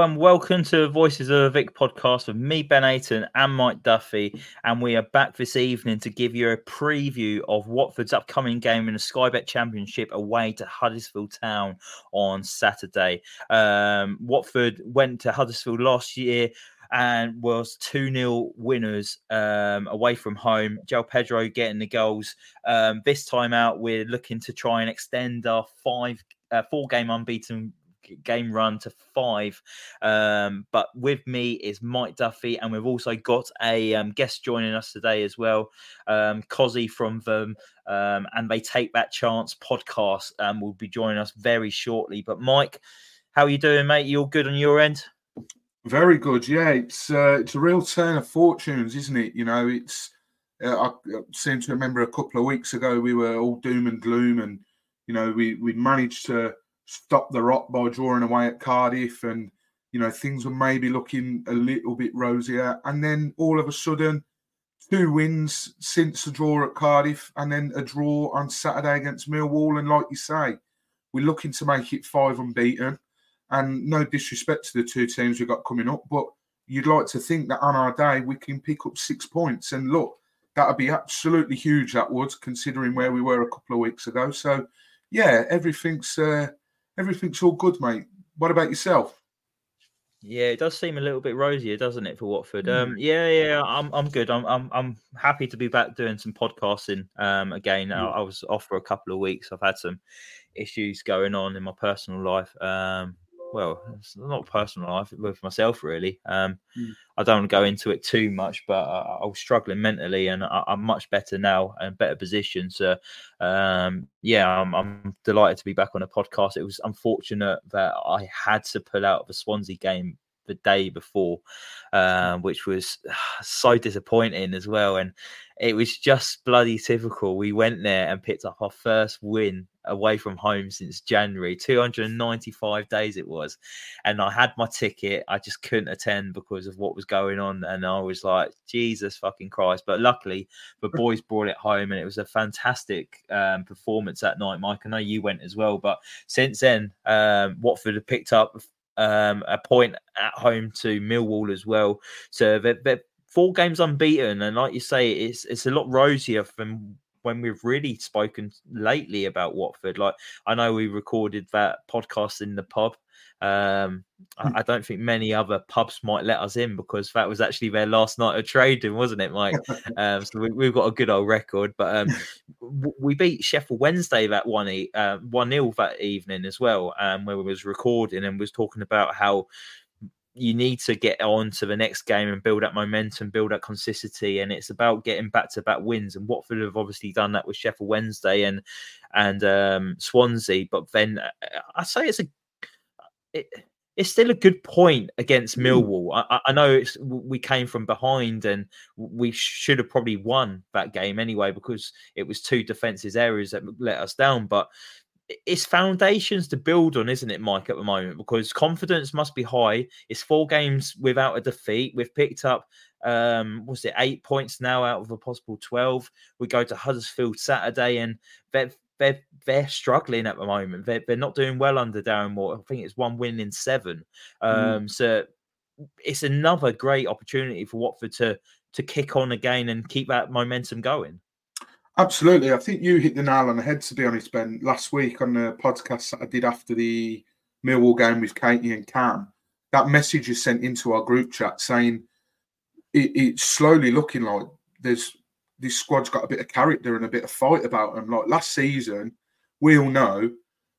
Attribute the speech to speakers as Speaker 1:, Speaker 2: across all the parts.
Speaker 1: And welcome to Voices of Vic podcast with me, Ben Aiton, and Mike Duffy. And we are back this evening to give you a preview of Watford's upcoming game in the Sky Bet Championship away to Huddersfield Town on Saturday. Um, Watford went to Huddersfield last year and was 2 0 winners um, away from home. João Pedro getting the goals. Um, this time out, we're looking to try and extend our five, uh, four game unbeaten game run to five. Um, but with me is Mike Duffy, and we've also got a um, guest joining us today as well, um, Cozzy from them. Um, and they take that chance podcast um, will be joining us very shortly. But Mike, how are you doing, mate? You all good on your end?
Speaker 2: Very good. Yeah, it's uh, it's a real turn of fortunes, isn't it? You know, it's. Uh, I seem to remember a couple of weeks ago we were all doom and gloom, and you know we we managed to stop the rot by drawing away at Cardiff, and you know things were maybe looking a little bit rosier. And then all of a sudden, two wins since the draw at Cardiff, and then a draw on Saturday against Millwall. And like you say, we're looking to make it five unbeaten. And no disrespect to the two teams we've got coming up, but you'd like to think that on our day we can pick up six points. And look, that'd be absolutely huge. That would, considering where we were a couple of weeks ago. So, yeah, everything's uh, everything's all good, mate. What about yourself?
Speaker 1: Yeah, it does seem a little bit rosier, doesn't it, for Watford? Mm. Um, yeah, yeah, I'm, I'm good. I'm, I'm, I'm happy to be back doing some podcasting. Um, again. I, I, was off for a couple of weeks. I've had some issues going on in my personal life. Um, well, it's not personal life with myself really. Um, mm. I don't want to go into it too much, but I, I was struggling mentally, and I, am much better now and better position. So, um, yeah, I'm, I'm, delighted to be back on a podcast. It was unfortunate that I had to pull out of the Swansea game the day before, uh, which was so disappointing as well. And it was just bloody typical. We went there and picked up our first win away from home since January. 295 days it was. And I had my ticket. I just couldn't attend because of what was going on. And I was like, Jesus fucking Christ. But luckily, the boys brought it home and it was a fantastic um, performance that night. Mike, I know you went as well. But since then, um, Watford have picked up um, a point at home to Millwall as well. So they're, they're four games unbeaten, and like you say, it's it's a lot rosier than when we've really spoken lately about Watford. Like I know we recorded that podcast in the pub. Um, I, hmm. I, don't think many other pubs might let us in because that was actually their last night of trading, wasn't it, Mike? um, so we, have got a good old record. But um, we beat Sheffield Wednesday that one uh, one nil that evening as well, um, where we was recording and was talking about how you need to get on to the next game and build up momentum, build up consistency, and it's about getting back to back wins. And Watford have obviously done that with Sheffield Wednesday and and um, Swansea. But then uh, I say it's a it, it's still a good point against hmm. Millwall. I, I, know it's we came from behind and we should have probably won that game anyway because it was two defensive areas that let us down. But it's foundations to build on, isn't it, Mike, at the moment? Because confidence must be high. It's four games without a defeat. We've picked up, um, was it eight points now out of a possible 12? We go to Huddersfield Saturday and they're, they're, they're struggling at the moment. They're, they're not doing well under Darren Moore. I think it's one win in seven. Mm. Um, mm. So it's another great opportunity for Watford to, to kick on again and keep that momentum going.
Speaker 2: Absolutely. I think you hit the nail on the head, to be honest, Ben. Last week on the podcast that I did after the Millwall game with Katie and Cam, that message is sent into our group chat saying it, it's slowly looking like there's this squad's got a bit of character and a bit of fight about them. Like last season, we all know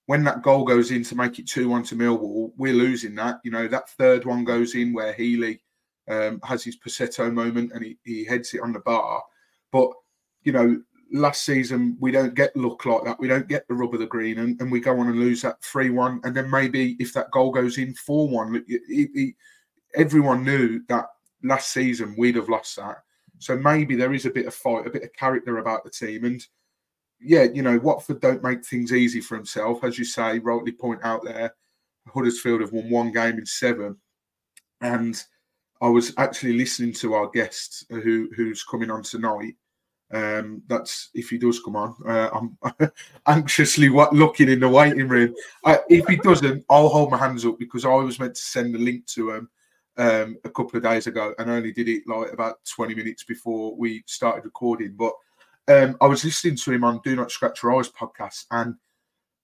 Speaker 2: when that goal goes in to make it 2 1 to Millwall, we're losing that. You know, that third one goes in where Healey um, has his Pussetto moment and he, he heads it on the bar. But, you know, last season we don't get luck like that. We don't get the rub of the green and, and we go on and lose that 3 1. And then maybe if that goal goes in 4 1, everyone knew that last season we'd have lost that. So maybe there is a bit of fight, a bit of character about the team. And yeah, you know, Watford don't make things easy for himself. As you say, rightly point out there, Huddersfield have won one game in seven. And I was actually listening to our guest who who's coming on tonight. Um, that's if he does come on. Uh, I'm anxiously looking in the waiting room. I, if he doesn't, I'll hold my hands up because I was meant to send the link to him um, a couple of days ago and only did it like about 20 minutes before we started recording. But um, I was listening to him on Do Not Scratch Your Eyes podcast, and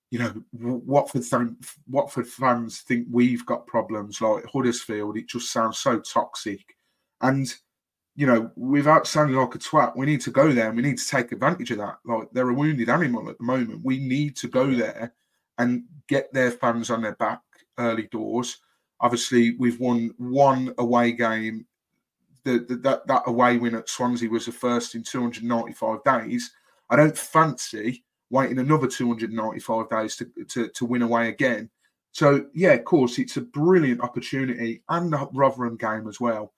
Speaker 2: you know, Watford, th- Watford fans think we've got problems like Huddersfield. It just sounds so toxic, and you know, without sounding like a twat, we need to go there and we need to take advantage of that. Like they're a wounded animal at the moment. We need to go there and get their fans on their back early doors. Obviously, we've won one away game the, the, that that away win at Swansea was the first in 295 days. I don't fancy waiting another 295 days to, to, to win away again. So yeah, of course, it's a brilliant opportunity and the Rotherham game as well.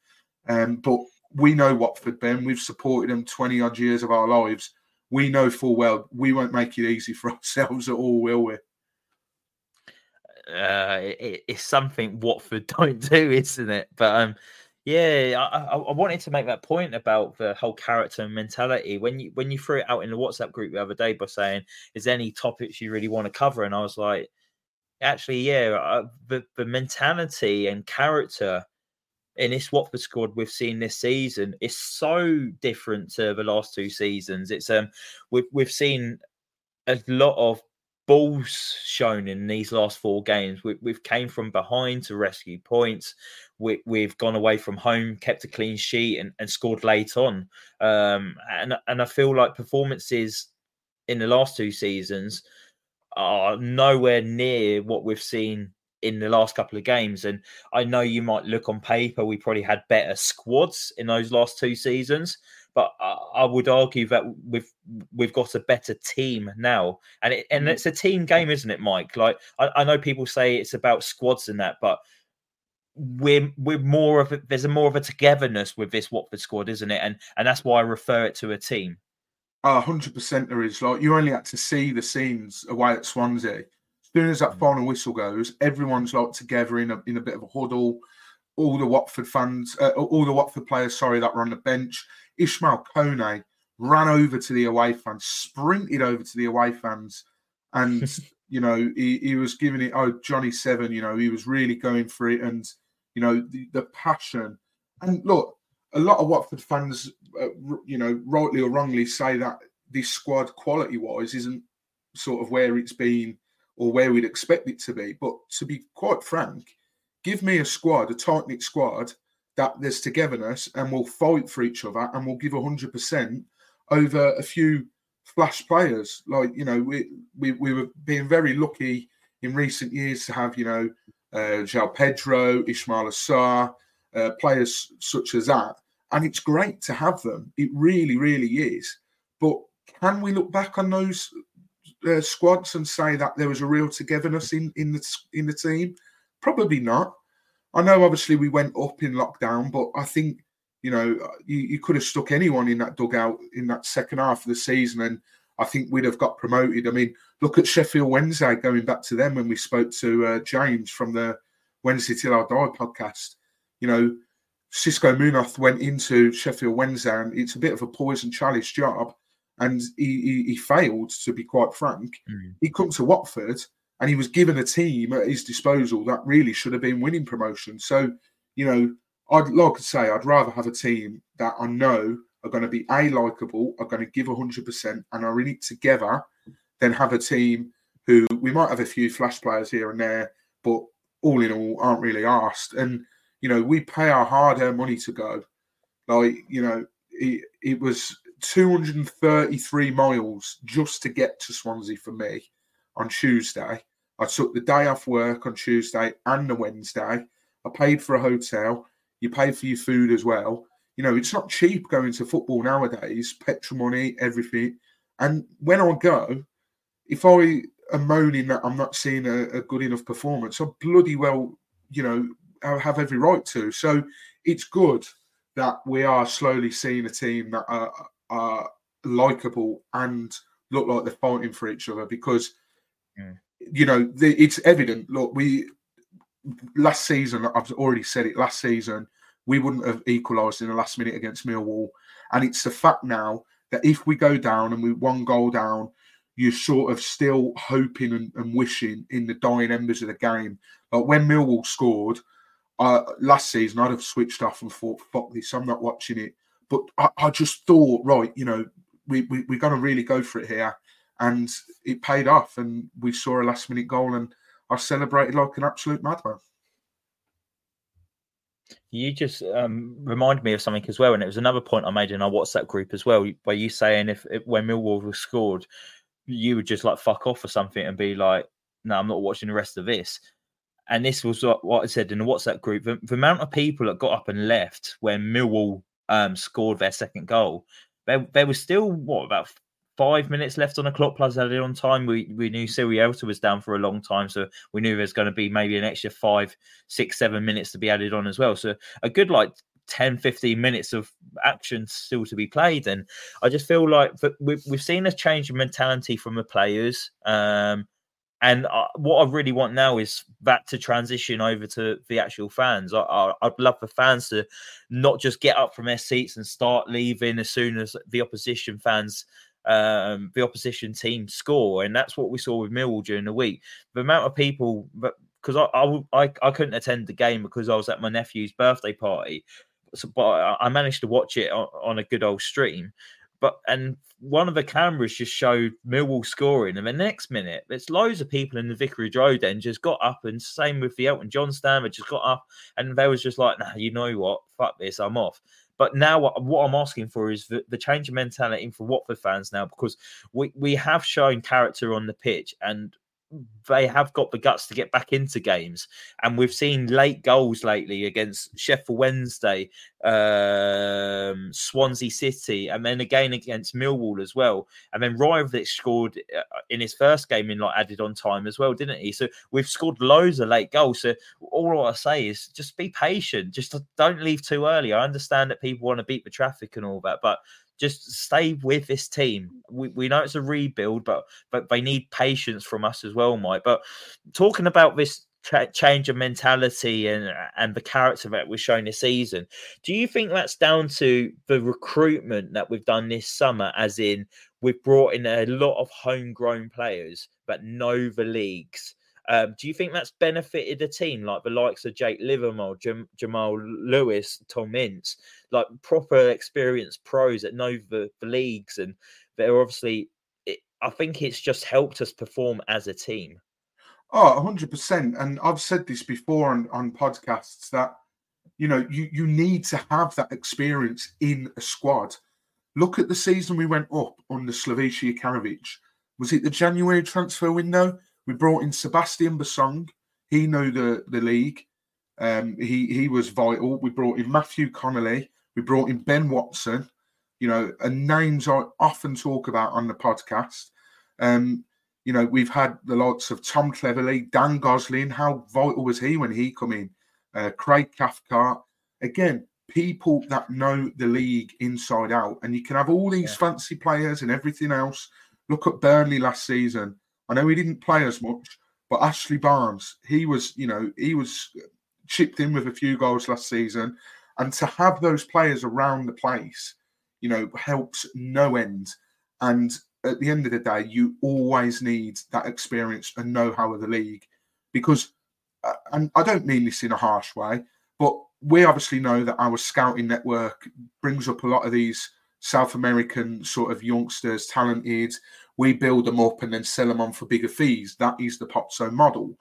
Speaker 2: Um, but we know Watford, Ben. We've supported them 20 odd years of our lives. We know full well we won't make it easy for ourselves at all, will we?
Speaker 1: Uh, it, it's something Watford don't do, isn't it? But um, yeah, I, I, wanted to make that point about the whole character and mentality. When you when you threw it out in the WhatsApp group the other day by saying, "Is there any topics you really want to cover?" and I was like, actually, yeah, uh, the the mentality and character in this Watford squad we've seen this season is so different to the last two seasons. It's um we've we've seen a lot of balls shown in these last four games. We, have came from behind to rescue points. We, have gone away from home, kept a clean sheet, and, and scored late on. Um, and and I feel like performances in the last two seasons are nowhere near what we've seen in the last couple of games. And I know you might look on paper, we probably had better squads in those last two seasons. But I would argue that we've we've got a better team now, and it, and mm-hmm. it's a team game, isn't it, Mike? Like I, I know people say it's about squads and that, but we're we're more of a, there's a more of a togetherness with this Watford squad, isn't it? And and that's why I refer it to a team.
Speaker 2: hundred percent there is. Like you only had to see the scenes away at Swansea. As soon as that final whistle goes, everyone's like together in a in a bit of a huddle. All the Watford fans, uh, all the Watford players, sorry, that were on the bench. Ismaël Koné ran over to the away fans, sprinted over to the away fans, and you know he, he was giving it. Oh, Johnny Seven, you know he was really going for it, and you know the, the passion. And look, a lot of Watford fans, uh, you know, rightly or wrongly, say that this squad, quality-wise, isn't sort of where it's been or where we'd expect it to be. But to be quite frank, give me a squad, a tight knit squad that there's togetherness and we'll fight for each other and we'll give 100% over a few flash players. Like, you know, we, we, we were being very lucky in recent years to have, you know, uh, Pedro, Ismaila Sarr, uh, players such as that. And it's great to have them. It really, really is. But can we look back on those uh, squads and say that there was a real togetherness in, in the in the team? Probably not. I know obviously we went up in lockdown, but I think you know you, you could have stuck anyone in that dugout in that second half of the season, and I think we'd have got promoted. I mean, look at Sheffield Wednesday. Going back to them when we spoke to uh, James from the Wednesday Till I Die podcast, you know, Xisco Munoz went into Sheffield Wednesday, and it's a bit of a poison chalice job, and he, he, he failed. To be quite frank, mm. he come to Watford and he was given a team at his disposal that really should have been winning promotion. So, you know, I'd like to say I'd rather have a team that I know are going to be a likable, are going to give hundred percent, and are in it together, than have a team who we might have a few flash players here and there, but all in all aren't really asked. And you know, we pay our hard-earned money to go. Like you know, it, it was 233 miles just to get to Swansea for me on Tuesday. I took the day off work on Tuesday and the Wednesday. I paid for a hotel. You pay for your food as well. You know, it's not cheap going to football nowadays, petrol money, everything. And when I go, if I am moaning that I'm not seeing a, a good enough performance, I bloody well, you know, I have every right to. So it's good that we are slowly seeing a team that are, are likable and look like they're fighting for each other because, mm. you know, the, it's evident. Look, we last season, I've already said it, last season, we wouldn't have equalised in the last minute against Millwall. And it's the fact now that if we go down and we one goal down, you're sort of still hoping and, and wishing in the dying embers of the game. Like when Millwall scored uh, last season, I'd have switched off and thought, fuck this, I'm not watching it. But I, I just thought, right, you know, we, we, we're going to really go for it here. And it paid off. And we saw a last minute goal. And I celebrated like an absolute madman.
Speaker 1: You just um, reminded me of something as well, and it was another point I made in our WhatsApp group as well, where you saying if, if when Millwall was scored, you would just like fuck off or something and be like, "No, I'm not watching the rest of this." And this was what I said in the WhatsApp group. The, the amount of people that got up and left when Millwall um, scored their second goal, there, there was still what about five minutes left on the clock plus added on time. We we knew Sierralta was down for a long time, so we knew there's going to be maybe an extra five, six, seven minutes to be added on as well. So a good like 10 15 minutes of action still to be played and i just feel like we've, we've seen a change in mentality from the players um, and uh, what I really want now is that to transition over to the actual fans. I, would love for fans to not just get up from their seats and start leaving as soon as the opposition fans um, the opposition team score, and that's what we saw with Millwall during the week. The amount of people, because I, I I couldn't attend the game because I was at my nephew's birthday party, so, but I managed to watch it on, on a good old stream. But and one of the cameras just showed Millwall scoring, and the next minute, there's loads of people in the Vicarage Road end just got up, and same with the Elton John stand, they just got up, and they was just like, "Nah, you know what? Fuck this, I'm off." But now, what, what I'm asking for is the, the change of mentality for Watford fans now, because we, we have shown character on the pitch and they have got the guts to get back into games. And we've seen late goals lately against Sheffield Wednesday, um, Swansea City, and then again against Millwall as well. And then Rajovic scored uh, in his first game in like added on time as well, didn't he? So we've scored loads of late goals. So all I say is just be patient. Just don't leave too early. I understand that people want to beat the traffic and all that, but just stay with this team. We, we know it's a rebuild, but but they need patience from us as well, Mike. But talking about this change of mentality and and the character that we're showing this season, do you think that's down to the recruitment that we've done this summer? As in, we've brought in a lot of homegrown players, but know the leagues. Um, do you think that's benefited the team, like the likes of Jake Livermore, Jam- Jamal Lewis, Tom Ince, like proper experienced pros that know the, the leagues, and they're obviously. It, I think it's just helped us perform as a team.
Speaker 2: Oh, 100%. And I've said this before on, on podcasts that, you know, you, you need to have that experience in a squad. Look at the season we went up under Slavisa Jokanovic. Was it the January transfer window? We brought in Sebastian Bassong. He knew the, the league. Um, he he was vital. We brought in Matthew Connolly. We brought in Ben Watson. You know, and names I often talk about on the podcast. Um, you know, we've had the likes of Tom Cleverley, Dan Gosling. How vital was he when he come in? Uh, Craig Cathcart. Again, people that know the league inside out. And you can have all these yeah. fancy players and everything else. Look at Burnley last season. I know he didn't play as much, but Ashley Barnes, he was, you know, he was chipped in with a few goals last season. And to have those players around the place, you know, helps no end. And at the end of the day, you always need that experience and know how of the league because, uh, and I don't mean this in a harsh way, but we obviously know that our scouting network brings up a lot of these South American sort of youngsters, talented we build them up and then sell them on for bigger fees. That is the Pozzo model.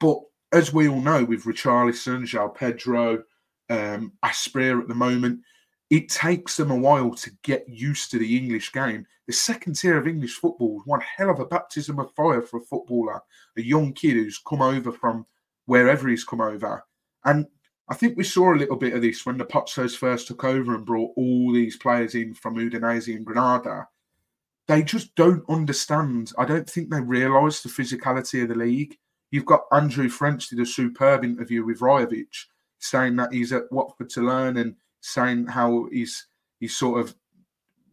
Speaker 2: But as we all know, with Richarlison, João Pedro, um, Asprilla at the moment, it takes them a while to get used to the English game. The second tier of English football is one hell of a baptism of fire for a footballer, a young kid who's come over from wherever he's come over. And I think we saw a little bit of this when the Pozzos first took over and brought all these players in from Udinese and Granada. They just don't understand. I don't think they realise the physicality of the league. You've got Andrew French did a superb interview with Rajovic saying that he's at Watford to learn and saying how he's he's sort of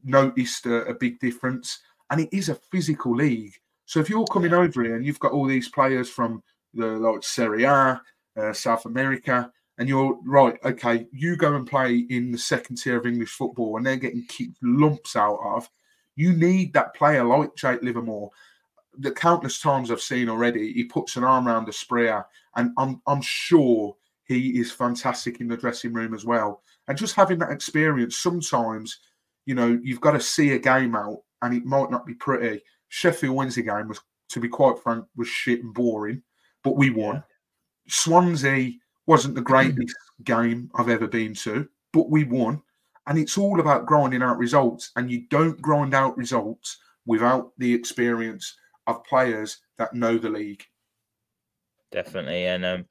Speaker 2: noticed a, a big difference. And it is a physical league. So if you're coming over here and you've got all these players from the like Serie A, uh, South America, and you're right, okay, you go and play in the second tier of English football and they're getting kicked lumps out of. You need that player like Jake Livermore. The countless times I've seen already, he puts an arm around the sprayer, and I'm I'm sure he is fantastic in the dressing room as well. And just having that experience, sometimes, you know, you've got to see a game out and it might not be pretty. Sheffield Wednesday game was, to be quite frank, was shit and boring, but we won. Yeah. Swansea wasn't the greatest game I've ever been to, but we won. And it's all about grinding out results. And you don't grind out results without the experience of players that know the league.
Speaker 1: Definitely. And um,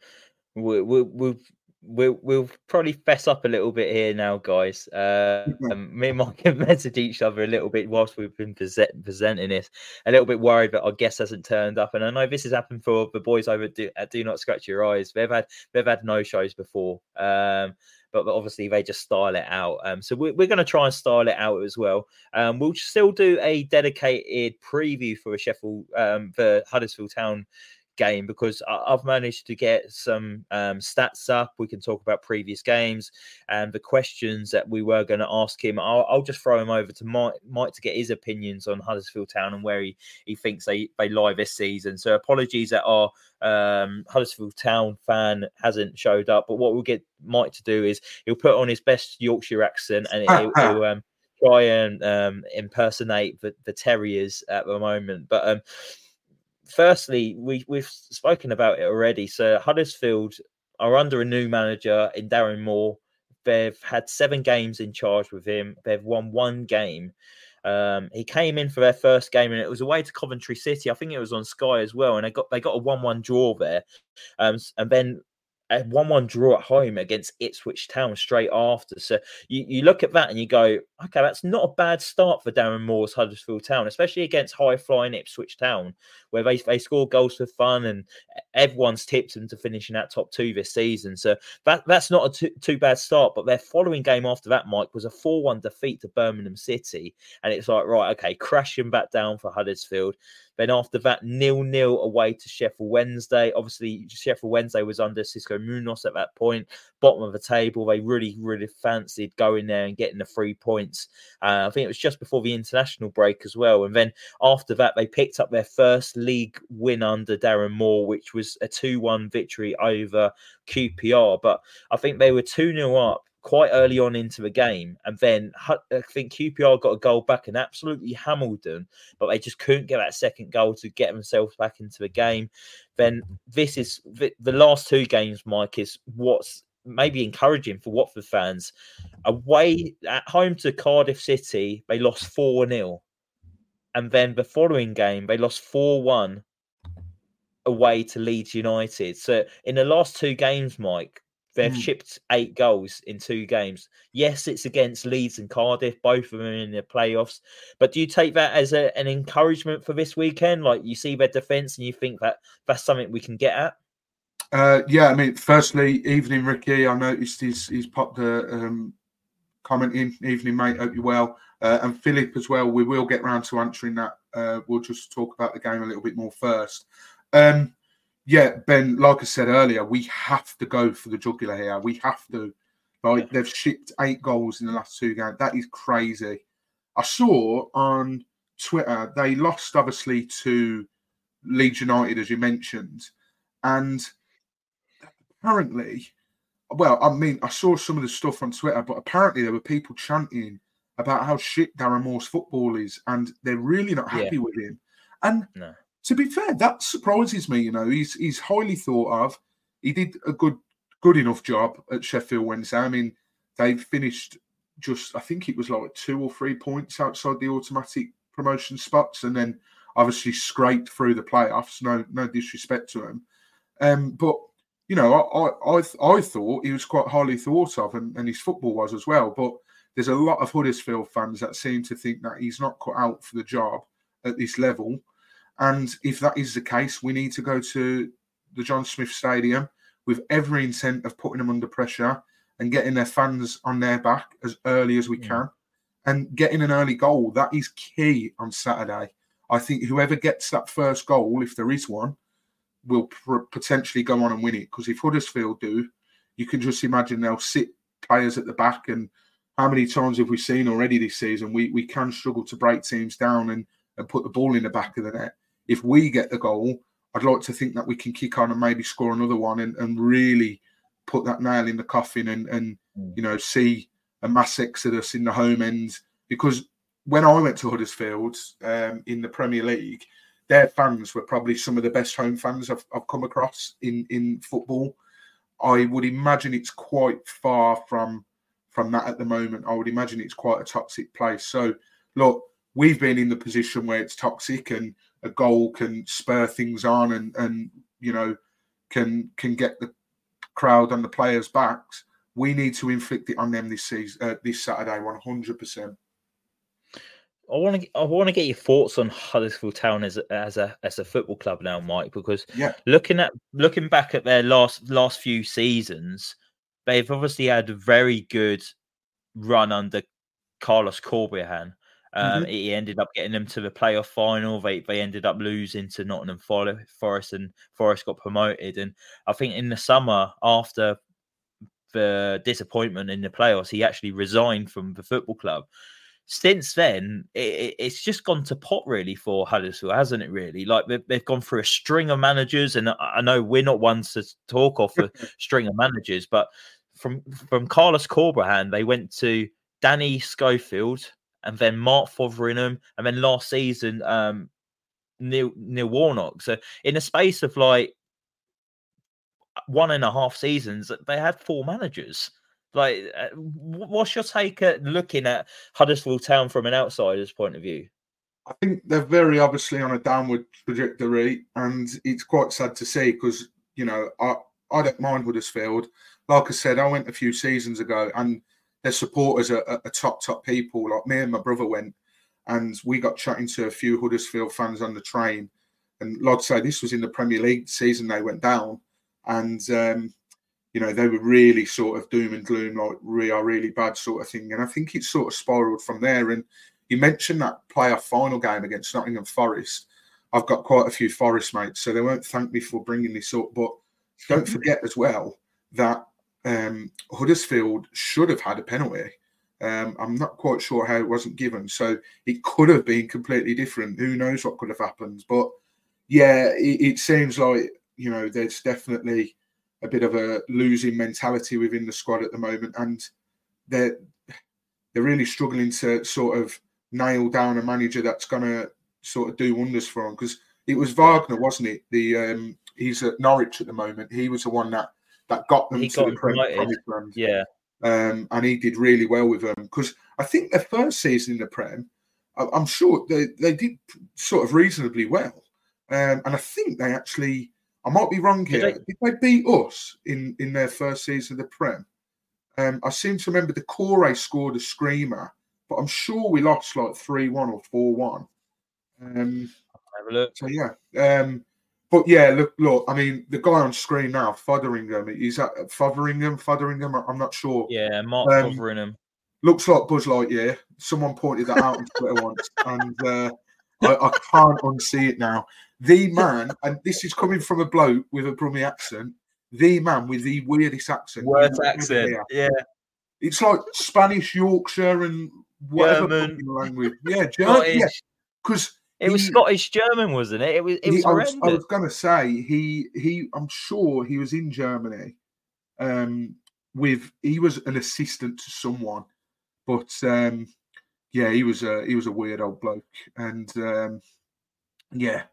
Speaker 1: we, we, we've we'll we'll probably fess up a little bit here now, guys. Uh, um, me and Mike have messaged each other a little bit whilst we've been present, presenting this. A little bit worried that our guest hasn't turned up, and I know this has happened for the boys over do, at Do Not Scratch Your Eyes. They've had they've had no shows before, um, but, obviously they just style it out. Um, so we're, we're going to try and style it out as well. Um, we'll still do a dedicated preview for a Sheffield um, for Huddersfield Town game because I've managed to get some um, stats up. We can talk about previous games and the questions that we were going to ask him. I'll, I'll, just throw him over to Mike, Mike to get his opinions on Huddersfield Town and where he, he thinks they, they lie this season. So apologies that our um, Huddersfield Town fan hasn't showed up. But what we'll get Mike to do is he'll put on his best Yorkshire accent and he'll, he'll um, try and um, impersonate the, the Terriers at the moment. But um, firstly, we we've spoken about it already. So Huddersfield are under a new manager in Darren Moore. They've had seven games in charge with him. They've won one game. Um, he came in for their first game, and it was away to Coventry City. I think it was on Sky as well, and they got they got a one-one draw there. Um, and then a 1 1 draw at home against Ipswich Town straight after. So you, you look at that and you go, okay, that's not a bad start for Darren Moore's Huddersfield Town, especially against high flying Ipswich Town, where they, they score goals for fun and everyone's tipped them to finish in that top two this season. So that that's not a too, too bad start. But their following game after that, Mike, was a 4 1 defeat to Birmingham City. And it's like, right, okay, crashing back down for Huddersfield. Then after that, nil nil away to Sheffield Wednesday. Obviously, Sheffield Wednesday was under Xisco Munoz at that point, bottom of the table. They really, really fancied going there and getting the three points. Uh, I think it was just before the international break as well. And then after that, they picked up their first league win under Darren Moore, which was a 2 1 victory over QPR. But I think they were 2 0 up quite early on into the game. And then I think QPR got a goal back and absolutely hammered them, but they just couldn't get that second goal to get themselves back into the game. Then this is the last two games, Mike, is what's maybe encouraging for Watford fans. Away at home to Cardiff City, they lost 4 0. And then the following game, they lost 4 1 away to Leeds United. So in the last two games, Mike, They've mm. shipped eight goals in two games. Yes, it's against Leeds and Cardiff, both of them in the playoffs. But do you take that as a, an encouragement for this weekend? Like you see their defence and you think that that's something we can get at?
Speaker 2: Uh, yeah, I mean, firstly, evening, Ricky. I noticed he's he's popped a um, comment in. Evening, mate. Hope you're well. Uh, and Philip as well. We will get round to answering that. Uh, we'll just talk about the game a little bit more first. Um, yeah, Ben, like I said earlier, we have to go for the jugular here. We have to. Like they've shipped eight goals in the last two games. That is crazy. I saw on Twitter they lost obviously to Leeds United, as you mentioned, and apparently, well, I mean, I saw some of the stuff on Twitter, but apparently there were people chanting about how shit Darren Moore's football is, and they're really not happy yeah. with him. And no to be fair, that surprises me. You know, he's he's highly thought of. He did a good good enough job at Sheffield Wednesday. I mean, they finished just I think it was like two or three points outside the automatic promotion spots, and then obviously scraped through the playoffs. No, no disrespect to him, um, but you know, I I I, I thought he was quite highly thought of, and, and his football was as well. But there's a lot of Huddersfield fans that seem to think that he's not cut out for the job at this level. And if that is the case, we need to go to the John Smith Stadium with every intent of putting them under pressure and getting their fans on their back as early as we yeah. can and getting an early goal. That is key on Saturday. I think whoever gets that first goal, if there is one, will pr- potentially go on and win it. Because if Huddersfield do, you can just imagine they'll sit players at the back. And how many times have we seen already this season? We we can struggle to break teams down and, and put the ball in the back of the net. If we get the goal, I'd like to think that we can kick on and maybe score another one and, and really put that nail in the coffin and, and mm. you know see a mass exodus in the home end because when I went to Huddersfield um, in the Premier League, their fans were probably some of the best home fans I've, I've come across in in football. I would imagine it's quite far from from that at the moment. I would imagine it's quite a toxic place. So look, we've been in the position where it's toxic and a goal can spur things on and and you know can can get the crowd and the players' backs. We need to inflict it on them this season, uh, this Saturday, one hundred percent.
Speaker 1: I want to I want to get your thoughts on Huddersfield Town as a, as a as a football club now, Mike. Because
Speaker 2: yeah.
Speaker 1: looking at looking back at their last last few seasons, they've obviously had a very good run under Carlos Corberan. Um, mm-hmm. He ended up getting them to the playoff final. They they ended up losing to Nottingham Forest, and Forest got promoted. And I think in the summer after the disappointment in the playoffs, he actually resigned from the football club since then, it, it's just gone to pot really for Huddersfield, hasn't it? Really, like they've, they've gone through a string of managers, and I know we're not ones to talk off a string of managers, but from from Carlos Corberan, they went to Danny Schofield, and then Mark Fotheringham, and then last season, um, Neil Neil Warnock. So in a space of like one and a half seasons, they had four managers. Like, uh, what's your take at looking at Huddersfield Town from an outsider's point of view?
Speaker 2: I think they're very obviously on a downward trajectory, and it's quite sad to see because you know I I don't mind Huddersfield. Like I said, I went a few seasons ago, and their supporters are, are, are top top people. Like me and my brother went, and we got chatting to a few Huddersfield fans on the train. And like I say, this was in the Premier League season they went down, and um, you know, they were really sort of doom and gloom, like we are really bad sort of thing. And I think it sort of spiraled from there. And you mentioned that playoff final game against Nottingham Forest. I've got quite a few Forest mates, so they won't thank me for bringing this up. But don't forget as well that um, Huddersfield should have had a penalty. Um, I'm not quite sure how it wasn't given, so it could have been completely different. Who knows what could have happened? But yeah, it, it seems like you know there's definitely a bit of a losing mentality within the squad at the moment, and they're they're really struggling to sort of nail down a manager that's going to sort of do wonders for them. Because it was Wagner, wasn't it? The um, he's at Norwich at the moment. He was the one that that got them he to got the Premier League.
Speaker 1: Yeah,
Speaker 2: um, and he did really well with them because I think their first season in the Prem, I'm sure they they did sort of reasonably well, um, and I think they actually I might be wrong here. Did they, Did they beat us in, in their first season of the Prem? Um, I seem to remember Doucouré scored a screamer, but I'm sure we lost like 3 1 or 4 1. Um,
Speaker 1: have a look.
Speaker 2: So, yeah. Um, but yeah, look, look. I mean, the guy on screen now, Fotheringham. He's at Fotheringham. Fotheringham. I'm not sure.
Speaker 1: Yeah, Mark um, Fotheringham.
Speaker 2: Looks like Buzz Lightyear. Someone pointed that out on Twitter once, and uh, I, I, can't unsee it now the man, and this is coming from a bloke with a Brummie accent, the man with the weirdest accent.
Speaker 1: Worst accent, yeah.
Speaker 2: It's like Spanish, Yorkshire, and whatever German. language. Yeah, German. Because
Speaker 1: it was Scottish German, wasn't it? It was. It was. He, I was,
Speaker 2: was going to say he he. I'm sure he was in Germany. Um, with he was an assistant to someone, but um, yeah, he was a he was a weird old bloke, and um, yeah,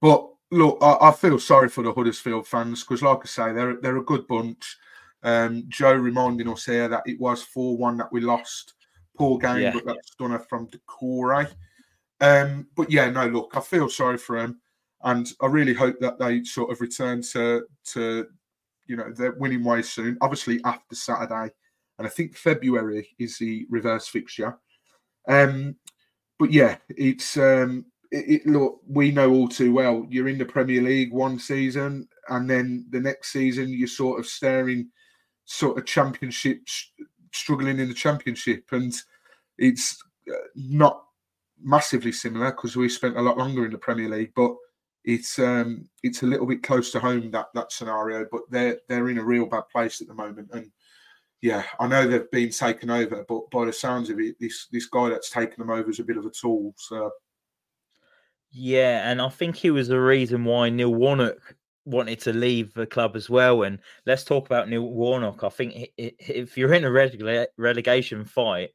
Speaker 2: but look, I, I feel sorry for the Huddersfield fans because, like I say, they're they're a good bunch. Um, Joe reminding us here that it was four one that we lost Poor game,
Speaker 1: Yeah.
Speaker 2: but that's Stunner from Doucouré. Um, but yeah, no, look, I feel sorry for him, and I really hope that they sort of return to to you know their winning ways soon. Obviously after Saturday, and I think February is the reverse fixture. Um, but yeah, it's um, it, it look we know all too well. You're in the Premier League one season, and then the next season you're sort of staring, sort of championship, struggling in the championship, and it's uh, not massively similar because we spent a lot longer in the Premier League, but it's um it's a little bit close to home that that scenario. But they're they're in a real bad place at the moment, and yeah, I know they've been taken over, but by the sounds of it, this this guy that's taken them over is a bit of a tool. So
Speaker 1: Yeah, and I think he was the reason why Neil Warnock wanted to leave the club as well. And let's talk about Neil Warnock. I think if you're in a relega- relegation fight,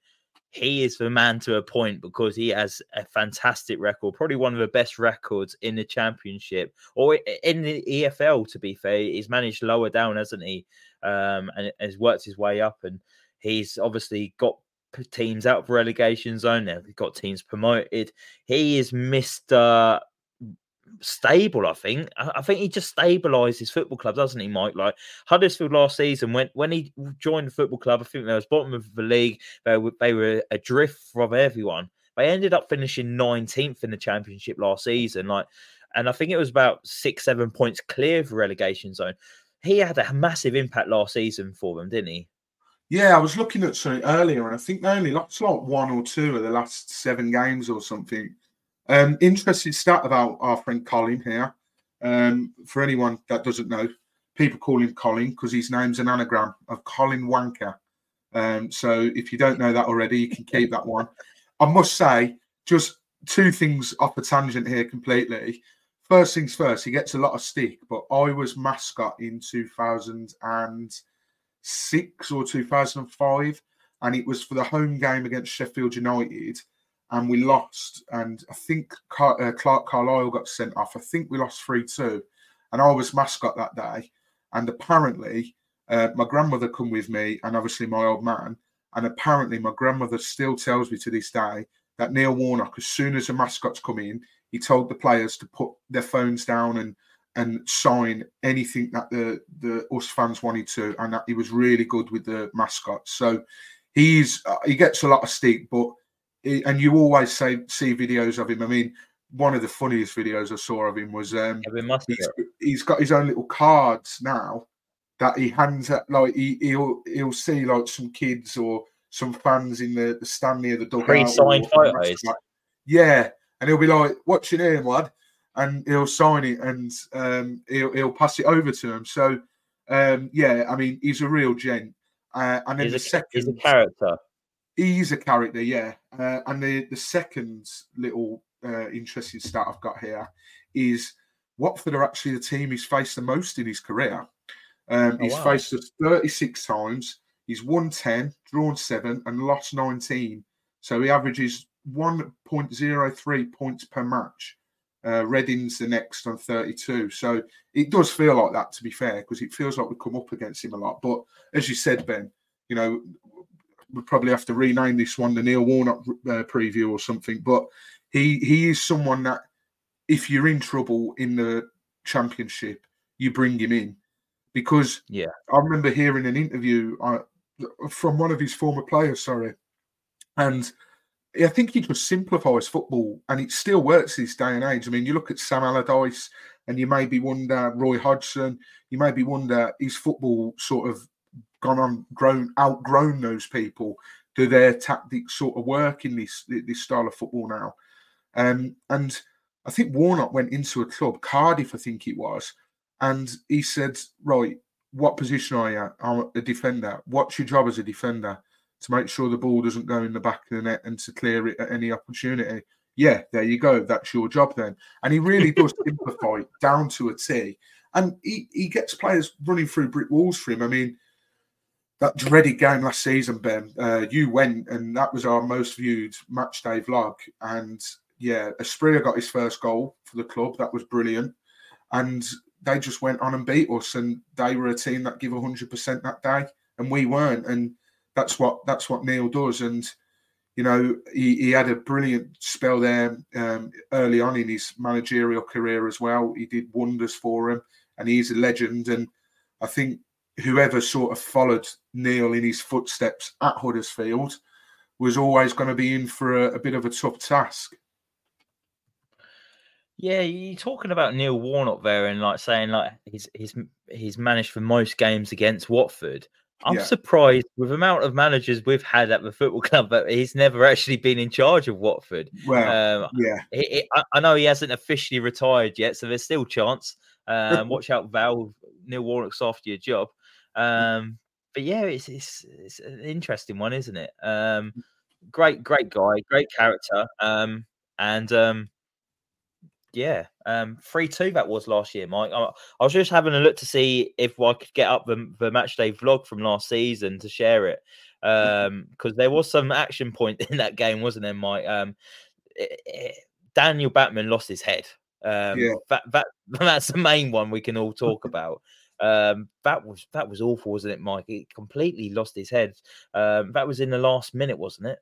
Speaker 1: he is the man to a point because he has a fantastic record, probably one of the best records in the championship or in the EFL. To be fair, he's managed lower down, hasn't he? Um, and has worked his way up, and he's obviously got teams out of relegation zone. Now he's got teams promoted. He is Mister stable. I think. I, think he just stabilised his football club, doesn't he, Mike? Like Huddersfield last season, when when he joined the football club, I think they was bottom of the league. They were they were adrift from everyone. They ended up finishing 19th in the championship last season. Like, and I think it was about six, seven points clear of the relegation zone. He had a massive impact last season for them, didn't he?
Speaker 2: yeah, I was looking at something earlier, and I think they only lost like one or two of the last seven games or something. Um, interesting stat about our friend Colin here. Um, for anyone that doesn't know, people call him Colin because his name's an anagram of Colin Wanker. Um, so if you don't know that already, you can keep that one. I must say, just two things off a tangent here completely. First things first, he gets a lot of stick, but I was mascot in 2006 or 2005, and it was for the home game against Sheffield United and we lost. And I think Car- uh, Clarke Carlisle got sent off. I think we lost 3 2. And I was mascot that day. And apparently, uh, my grandmother come with me, and obviously my old man. And apparently, my grandmother still tells me to this day that Neil Warnock, as soon as the mascots come in, he told the players to put their phones down and and sign anything that the the us fans wanted to, and that he was really good with the mascots. So he's uh, he gets a lot of stick, but and you always say see videos of him. I mean, one of the funniest videos I saw of him was um,
Speaker 1: Yeah,
Speaker 2: he's, he's got his own little cards now that he hands out. Like he, he'll he'll see like some kids or some fans in the, the stand near the dugout.
Speaker 1: Pre-signed photos.
Speaker 2: Yeah, and he'll be like, "What's your name, lad?" And he'll sign it and um, he'll he'll pass it over to him. So um, yeah, I mean, he's a real gent. Uh, and then
Speaker 1: He's
Speaker 2: the
Speaker 1: a,
Speaker 2: second,
Speaker 1: he's a character.
Speaker 2: He's a character, yeah. Uh, and the the second little uh, interesting stat I've got here is Watford are actually the team he's faced the most in his career. Um,
Speaker 1: Oh,
Speaker 2: he's
Speaker 1: wow.
Speaker 2: faced us 36 times. He's won 10, drawn seven, and lost 19. So he averages 1.03 points per match. Uh, Reading's the next on 32. So it does feel like that, to be fair, because it feels like we come up against him a lot. But as you said, Ben, you know, we probably have to rename this one the Neil Warnock uh, preview or something. But he he is someone that if you're in trouble in the championship, you bring him in because
Speaker 1: Yeah.
Speaker 2: I remember hearing an interview uh, from one of his former players. Sorry, and I think he just simplifies football, and it still works this day and age. I mean, you look at Sam Allardyce, and you maybe wonder Roy Hodgson, you maybe wonder is football sort of gone on grown outgrown those people? Do their tactics sort of work in this this style of football now? Um, and I think Warnock went into a club, Cardiff, I think it was, and he said, "Right, what position are you? I'm a defender. What's your job as a defender? To make sure the ball doesn't go in the back of the net and to clear it at any opportunity." Yeah, there you go. That's your job then. And he really does simplify down to a T. And he, he gets players running through brick walls for him. I mean, that dreaded game last season, Ben, uh, you went and that was our most viewed match day vlog. And yeah, Asprilla got his first goal for the club. That was brilliant. And they just went on and beat us. And they were a team that give 100% that day. And we weren't. And that's what that's what Neil does. And you know, he, he had a brilliant spell there um, early on in his managerial career as well. He did wonders for him, and he's a legend. And I think whoever sort of followed Neil in his footsteps at Huddersfield was always going to be in for a, a bit of a tough task.
Speaker 1: Yeah, you're talking about Neil Warnock there, and like saying like he's he's he's managed for most games against Watford. I'm yeah. surprised with the amount of managers we've had at the football club that he's never actually been in charge of Watford.
Speaker 2: Well, um, yeah,
Speaker 1: he, he, I, know he hasn't officially retired yet, so there's still chance. Um, watch out, Val. Neil Warnock's after your job. Um, but yeah, it's, it's it's an interesting one, isn't it? Um, great, great guy, great character, um, and um, yeah, um, three two that was last year, Mike. I, I, was just having a look to see if I could get up the, the match day vlog from last season to share it, um, because there was some action point in that game, wasn't there, Mike? Um, it, it, Daniel Bachmann lost his head. Um, yeah. that, that that's the main one we can all talk about. Um, that was that was awful, wasn't it, Mike? He completely lost his head. Um, that was in the last minute, wasn't it?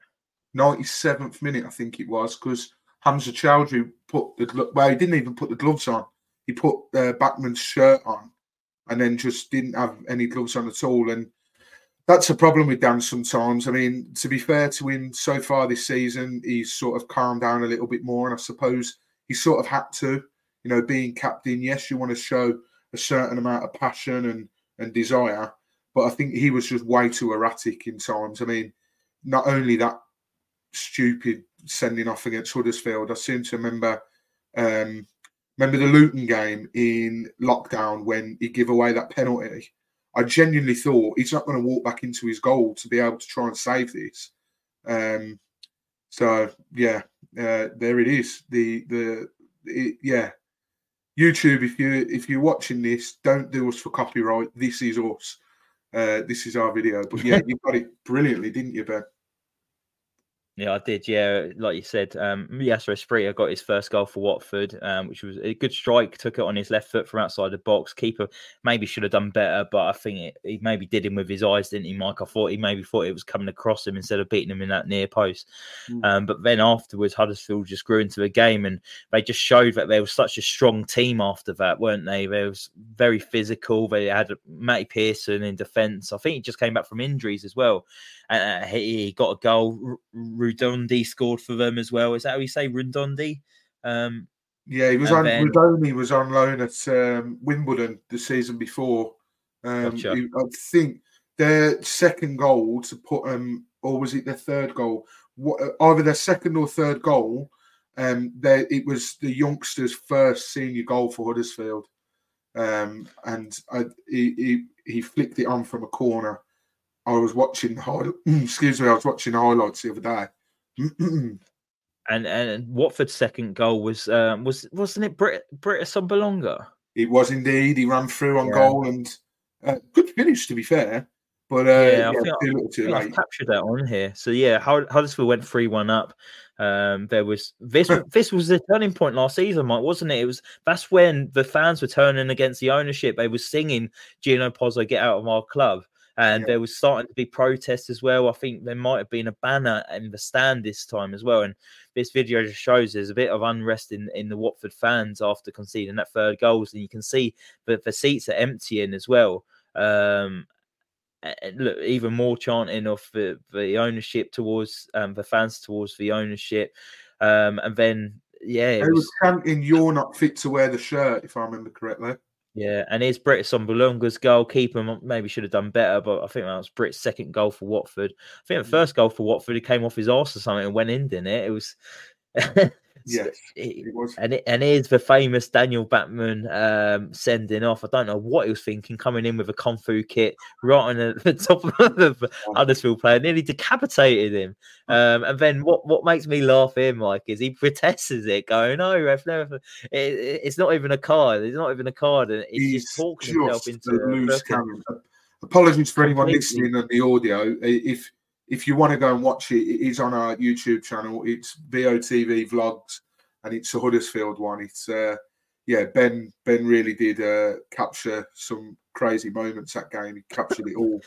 Speaker 2: Ninety seventh minute, I think it was, because Hamza Choudhury put the well, he didn't even put the gloves on. He put uh, Bachmann's shirt on, and then just didn't have any gloves on at all. And that's a problem with Dan sometimes. I mean, to be fair to him, so far this season, he's sort of calmed down a little bit more, and I suppose he sort of had to. You know, being captain, yes, you want to show a certain amount of passion and and desire, but I think he was just way too erratic in times. I mean, not only that stupid sending off against Huddersfield. I seem to remember um, remember the Luton game in lockdown when he gave away that penalty. I genuinely thought he's not going to walk back into his goal to be able to try and save this. Um, so yeah, uh, there it is. The the it, yeah, YouTube. If you if you're watching this, don't do us for copyright. This is us. Uh, this is our video. But yeah, you got it brilliantly, didn't you, Ben?
Speaker 1: Yeah, I did. Yeah, like you said, um, Yasser Asprilla got his first goal for Watford, um, which was a good strike. Took it on his left foot from outside the box. Keeper maybe should have done better, but I think it, he maybe did him with his eyes, didn't he, Mike? I thought he maybe thought it was coming across him instead of beating him in that near post. Mm. Um, but then afterwards, Huddersfield just grew into the game, and they just showed that there was such a strong team after that, weren't they? They was very physical. They had Matty Pearson in defence. I think he just came back from injuries as well. Uh, he, got a goal. Rudondi scored for them as well. Is that how you say Rudondi? Um,
Speaker 2: yeah, he was on. Then... Rudoni was on loan at um, Wimbledon the season before. Um, gotcha. he, I think their second goal to put um, or was it their third goal? What, uh, either their second or third goal. Um, there it was the youngster's first senior goal for Huddersfield, um, and I, he, he he flicked it on from a corner I was watching the excuse me, I was watching the highlights the other day.
Speaker 1: and and Watford's second goal was um, was wasn't it Brit Britt Assombalonga?
Speaker 2: It was indeed. He ran through on yeah. goal and uh, good finish to be fair. But uh, yeah, I yeah, think, too late.
Speaker 1: I've captured that on here. So yeah, how Huddersfield went three one up. Um, there was this. this was the turning point last season, Mike, wasn't it? It was that's when the fans were turning against the ownership. They were singing "Gino Pozzo, get out of our club." And yeah. there was starting to be protests as well. I think there might have been a banner in the stand this time as well. And this video just shows there's a bit of unrest in, in the Watford fans after conceding that third goals, and you can see that the seats are emptying as well. Um, look, even more chanting of the, the ownership towards um, the fans towards the ownership, um, and then yeah,
Speaker 2: it they was chanting, "You're not fit to wear the shirt," if I remember correctly.
Speaker 1: Yeah, and here's Britt Assombalonga's goal. Keeper maybe should have done better, but I think that was Britt's second goal for Watford. I think the mm. first goal for Watford, he came off his arse or something and went in, didn't it? It was
Speaker 2: Yes, it was.
Speaker 1: And it, and here's the famous Daniel Bachmann um, sending off. I don't know what he was thinking, coming in with a kung fu kit right on the, top of the Huddersfield player, nearly decapitated him. Um, and then what, what makes me laugh here, Mike, is he protests it, going, "No, ref, no, it, it's not even a card. It's not even a card," and he's, he's just talking himself into loose cannon.
Speaker 2: Apologies for anyone listening on the audio. If if you want to go and watch it, it is on our YouTube channel. It's VOTV vlogs, and it's a Huddersfield one. It's uh, yeah, Ben Ben really did uh, capture some crazy moments that game. He captured it all.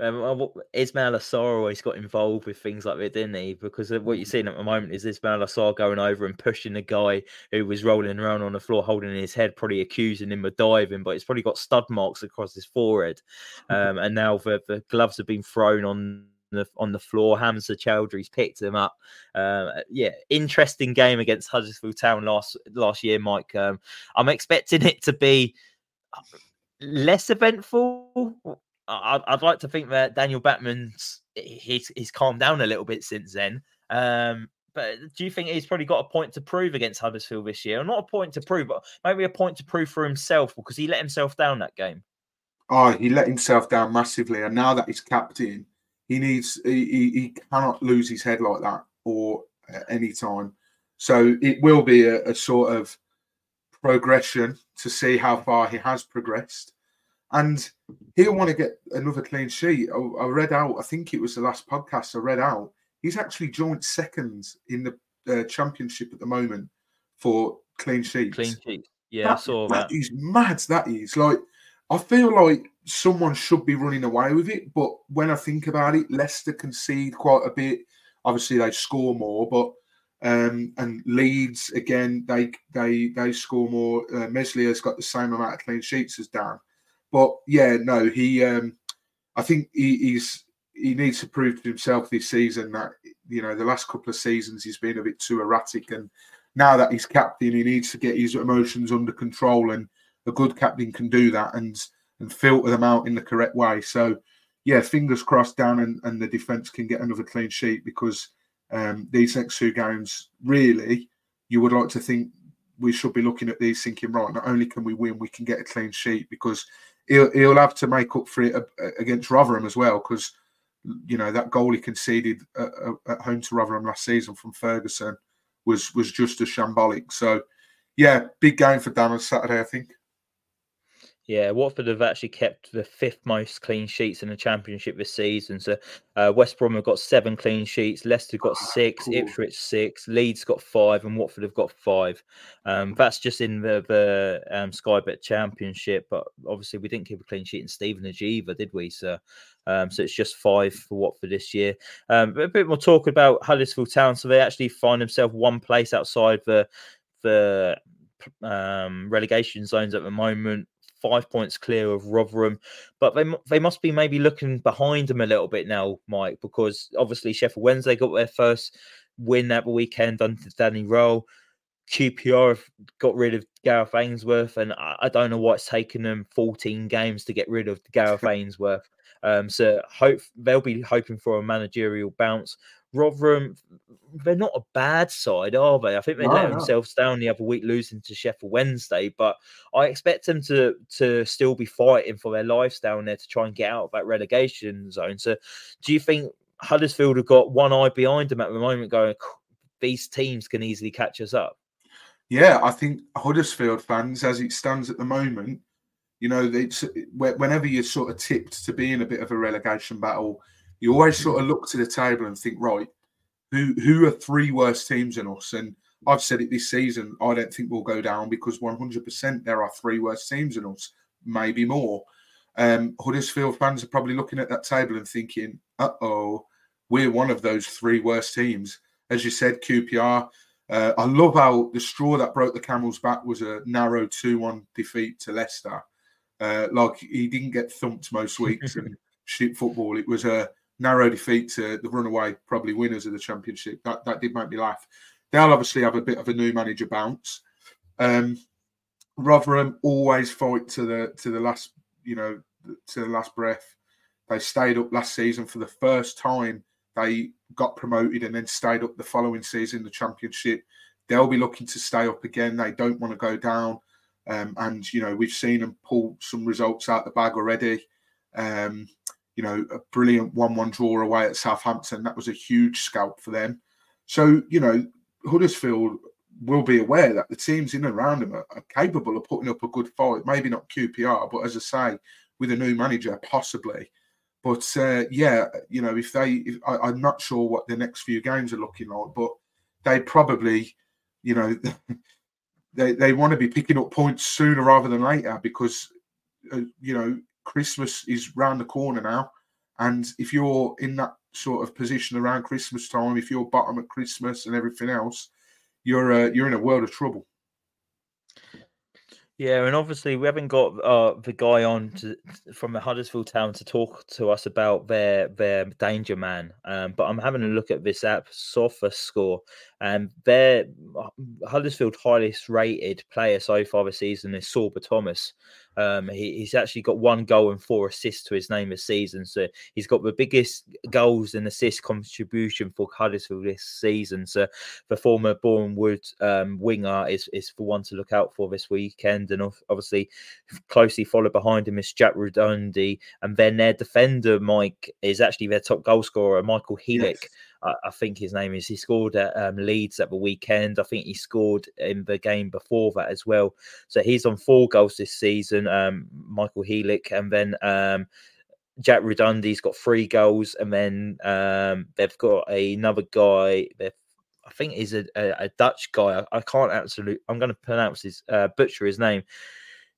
Speaker 1: Um, Ismaïla Sarr always got involved with things like that, didn't he? Because what you're seeing at the moment is Ismaïla Sarr going over and pushing the guy who was rolling around on the floor, holding his head, probably accusing him of diving, but it's probably got stud marks across his forehead. Um, and now the, the gloves have been thrown on the on the floor. Hamza Choudhury's picked him up. Uh, yeah, interesting game against Huddersfield Town last last year, Mike. Um, I'm expecting it to be less eventful. I'd, I'd like to think that Daniel Bachmann's he's he's calmed down a little bit since then. Um, but do you think he's probably got a point to prove against Huddersfield this year? Or not a point to prove, but maybe a point to prove for himself because he let himself down that game.
Speaker 2: Oh, he let himself down massively, and now that he's captain, he needs he, he cannot lose his head like that or at any time. So it will be a, a sort of progression to see how far he has progressed. And he'll want to get another clean sheet. I, I, read out, I think it was the last podcast I read out, he's actually joint second in the uh, championship at the moment for clean sheets.
Speaker 1: Clean sheet. Yeah, that, I saw that.
Speaker 2: That is mad. That is like, I feel like someone should be running away with it. But when I think about it, Leicester concede quite a bit. Obviously, they score more, but um, and Leeds again, they they they score more. Uh, Meslier got the same amount of clean sheets as Dan, but yeah, no, he. Um, I think he, he's he needs to prove to himself this season that you know the last couple of seasons he's been a bit too erratic, and now that he's captain, he needs to get his emotions under control, and a good captain can do that and and filter them out in the correct way. So yeah, fingers crossed, Dan and, and the defense can get another clean sheet because um, these next two games, really, you would like to think we should be looking at these thinking, right, not only can we win, we can get a clean sheet because he'll, he'll have to make up for it against Rotherham as well because, you know, that goal he conceded at, at home to Rotherham last season from Ferguson was was just as shambolic. So, yeah, big game for Dan on Saturday, I think.
Speaker 1: Yeah, Watford have actually kept the fifth most clean sheets in the championship this season. So uh, West Brom have got seven clean sheets, Leicester got ah, six, cool. Ipswich six, Leeds got five, and Watford have got five. Um, that's just in the the um, Sky Bet Championship, but obviously we didn't keep a clean sheet in Stevenage either, did we? So, um, so it's just five for Watford this year. Um, a bit more talk about Huddersfield Town. So they actually find themselves one place outside the the um, relegation zones at the moment five points clear of Rotherham, but they they must be maybe looking behind them a little bit now, Mike, because obviously Sheffield Wednesday got their first win that weekend under Danny Röhl. QPR have got rid of Gareth Ainsworth, and I, I don't know why it's taken them 14 games to get rid of Gareth Ainsworth. Um, so hope they'll be hoping for a managerial bounce. Rotherham, they're not a bad side, are they? I think they no, let no. themselves down the other week, losing to Sheffield Wednesday. But I expect them to to still be fighting for their lives down there to try and get out of that relegation zone. So, do you think Huddersfield have got one eye behind them at the moment, going, these teams can easily catch us up?
Speaker 2: Yeah, I think Huddersfield fans, as it stands at the moment, you know, it's whenever you're sort of tipped to be in a bit of a relegation battle you always sort of look to the table and think, right, who who are three worst teams than us? And I've said it this season. I don't think we'll go down because 100% there are three worst teams than us, maybe more. Um, Huddersfield fans are probably looking at that table and thinking, "Uh oh, we're one of those three worst teams." As you said, QPR. Uh, I love how the straw that broke the camel's back was a narrow two-one defeat to Leicester. Uh, like he didn't get thumped most weeks and shit football. It was a narrow defeat to the runaway, probably winners of the championship. That that did make me laugh. They'll obviously have a bit of a new manager bounce. Um, Rotherham always fight to the to the last, you know, to the last breath. They stayed up last season for the first time. They got promoted and then stayed up the following season, in the championship. They'll be looking to stay up again. They don't want to go down. Um, and you know, we've seen them pull some results out the bag already. Um, you know, a brilliant 1 1 draw away at Southampton. That was a huge scalp for them. So, you know, Huddersfield will be aware that the teams in and around them are, are, capable of putting up a good fight. Maybe not QPR, but as I say, with a new manager, possibly. But uh, yeah, you know, if they, if, I, am not sure what the next few games are looking like, but they probably, you know, they, they want to be picking up points sooner rather than later because, uh, you know, Christmas is round the corner now, And if you're in that sort of position around Christmas time, if you're bottom at Christmas and everything else, you're uh, you're in a world of trouble.
Speaker 1: Yeah, and obviously we haven't got uh, the guy on to, from the Huddersfield Town to talk to us about their their danger man. Um, but I'm having a look at this app, Sofa Score, and their uh, Huddersfield highest rated player so far this season is Sorba Thomas. Um, he, he's actually got one goal and four assists to his name this season. So he's got the biggest goals and assist contribution for Huddersfield this season. So the former Bournemouth um, winger is, is for one to look out for this weekend. And obviously, closely followed behind him is Jack Redondi. And then their defender, Mike, is actually their top goal scorer, Michael Helik. Yes. I, think his name is. He scored at um, Leeds at the weekend. I think he scored in the game before that as well. So he's on four goals this season. Um, Michael Helik, and then um, Jack Redundy's got three goals, and then um, they've got another guy. I think he's a, a, a Dutch guy. I, I, can't absolutely. I'm going to pronounce his uh, butcher his name.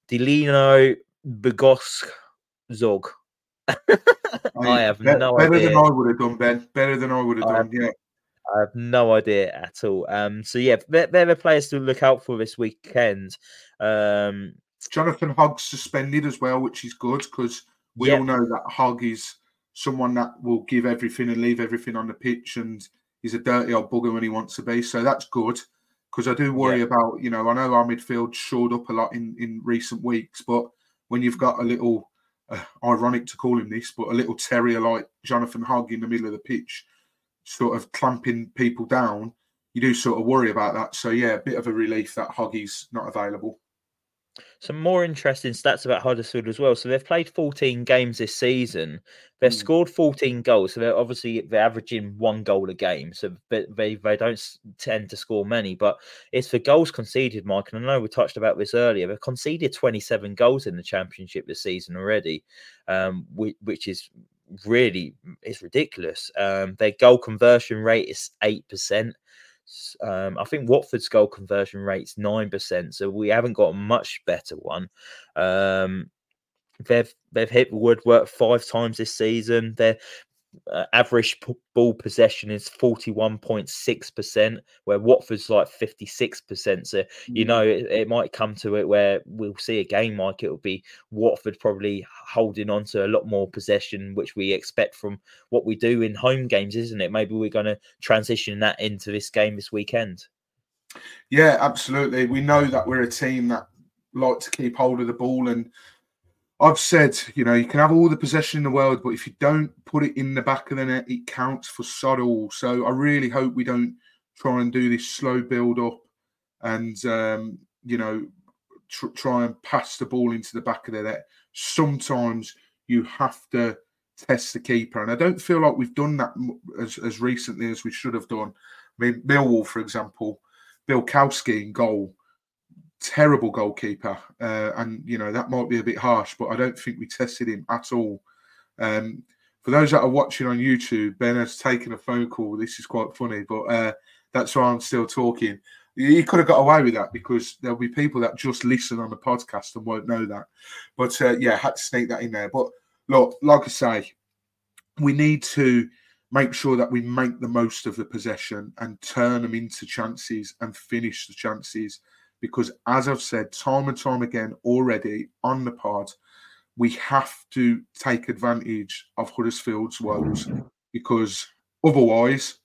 Speaker 1: Delino Begosk Zog. I have
Speaker 2: better,
Speaker 1: no
Speaker 2: better
Speaker 1: idea.
Speaker 2: than I would have done, Ben. Better than I would have done. Yeah.
Speaker 1: I have no idea at all. Um, so yeah, they're, they're, the players to look out for this weekend. Um,
Speaker 2: Jonathan Hogg's suspended as well, which is good because we yep. all know that Hogg is someone that will give everything and leave everything on the pitch, and he's a dirty old bugger when he wants to be. So that's good because I do worry yep. about you know I know our midfield shored up a lot in in recent weeks, but when you've got a little uh, ironic to call him this, but a little terrier like Jonathan Hogg in the middle of the pitch, sort of clamping people down, you do sort of worry about that. So yeah, a bit of a relief that Hoggy's not available.
Speaker 1: Some more interesting stats about Huddersfield as well. So they've played 14 games this season. They've mm. scored 14 goals. So they're obviously they're averaging one goal a game. So they, they, don't tend to score many, but it's for goals conceded, Mike. And I know we touched about this earlier. They've conceded 27 goals in the championship this season already, um, which, which is really it's ridiculous. Um, their goal conversion rate is eight percent. Um, I think Watford's goal conversion rate's nine percent, so we haven't got a much better one. Um, they've they've hit woodwork five times this season. They're uh, average p- ball possession is 41.6%, where Watford's like 56%. So, you mm. know, it, it, might come to it where we'll see a game like it will be Watford probably holding on to a lot more possession, which we expect from what we do in home games, isn't it? Maybe we're going to transition that into this game this weekend.
Speaker 2: Yeah, absolutely. We know that we're a team that like to keep hold of the ball and I've said, you know, you can have all the possession in the world, but if you don't put it in the back of the net, it counts for sod all. So I really hope we don't try and do this slow build up and, um, you know, tr- try and pass the ball into the back of the net. Sometimes you have to test the keeper. And I don't feel like we've done that as, as recently as we should have done. I mean, Millwall, for example, Bill Białkowski in goal terrible goalkeeper, uh, and you know that might be a bit harsh, but I don't think we tested him at all. Um, for those that are watching on YouTube, Ben has taken a phone call. This is quite funny, but uh, that's why I'm still talking. He could have got away with that because there'll be people that just listen on the podcast and won't know that. But uh, yeah, had to sneak that in there. But look, like I say, we need to make sure that we make the most of the possession and turn them into chances and finish the chances because, as I've said time and time again already on the pod, we have to take advantage of Huddersfield's woes because otherwise,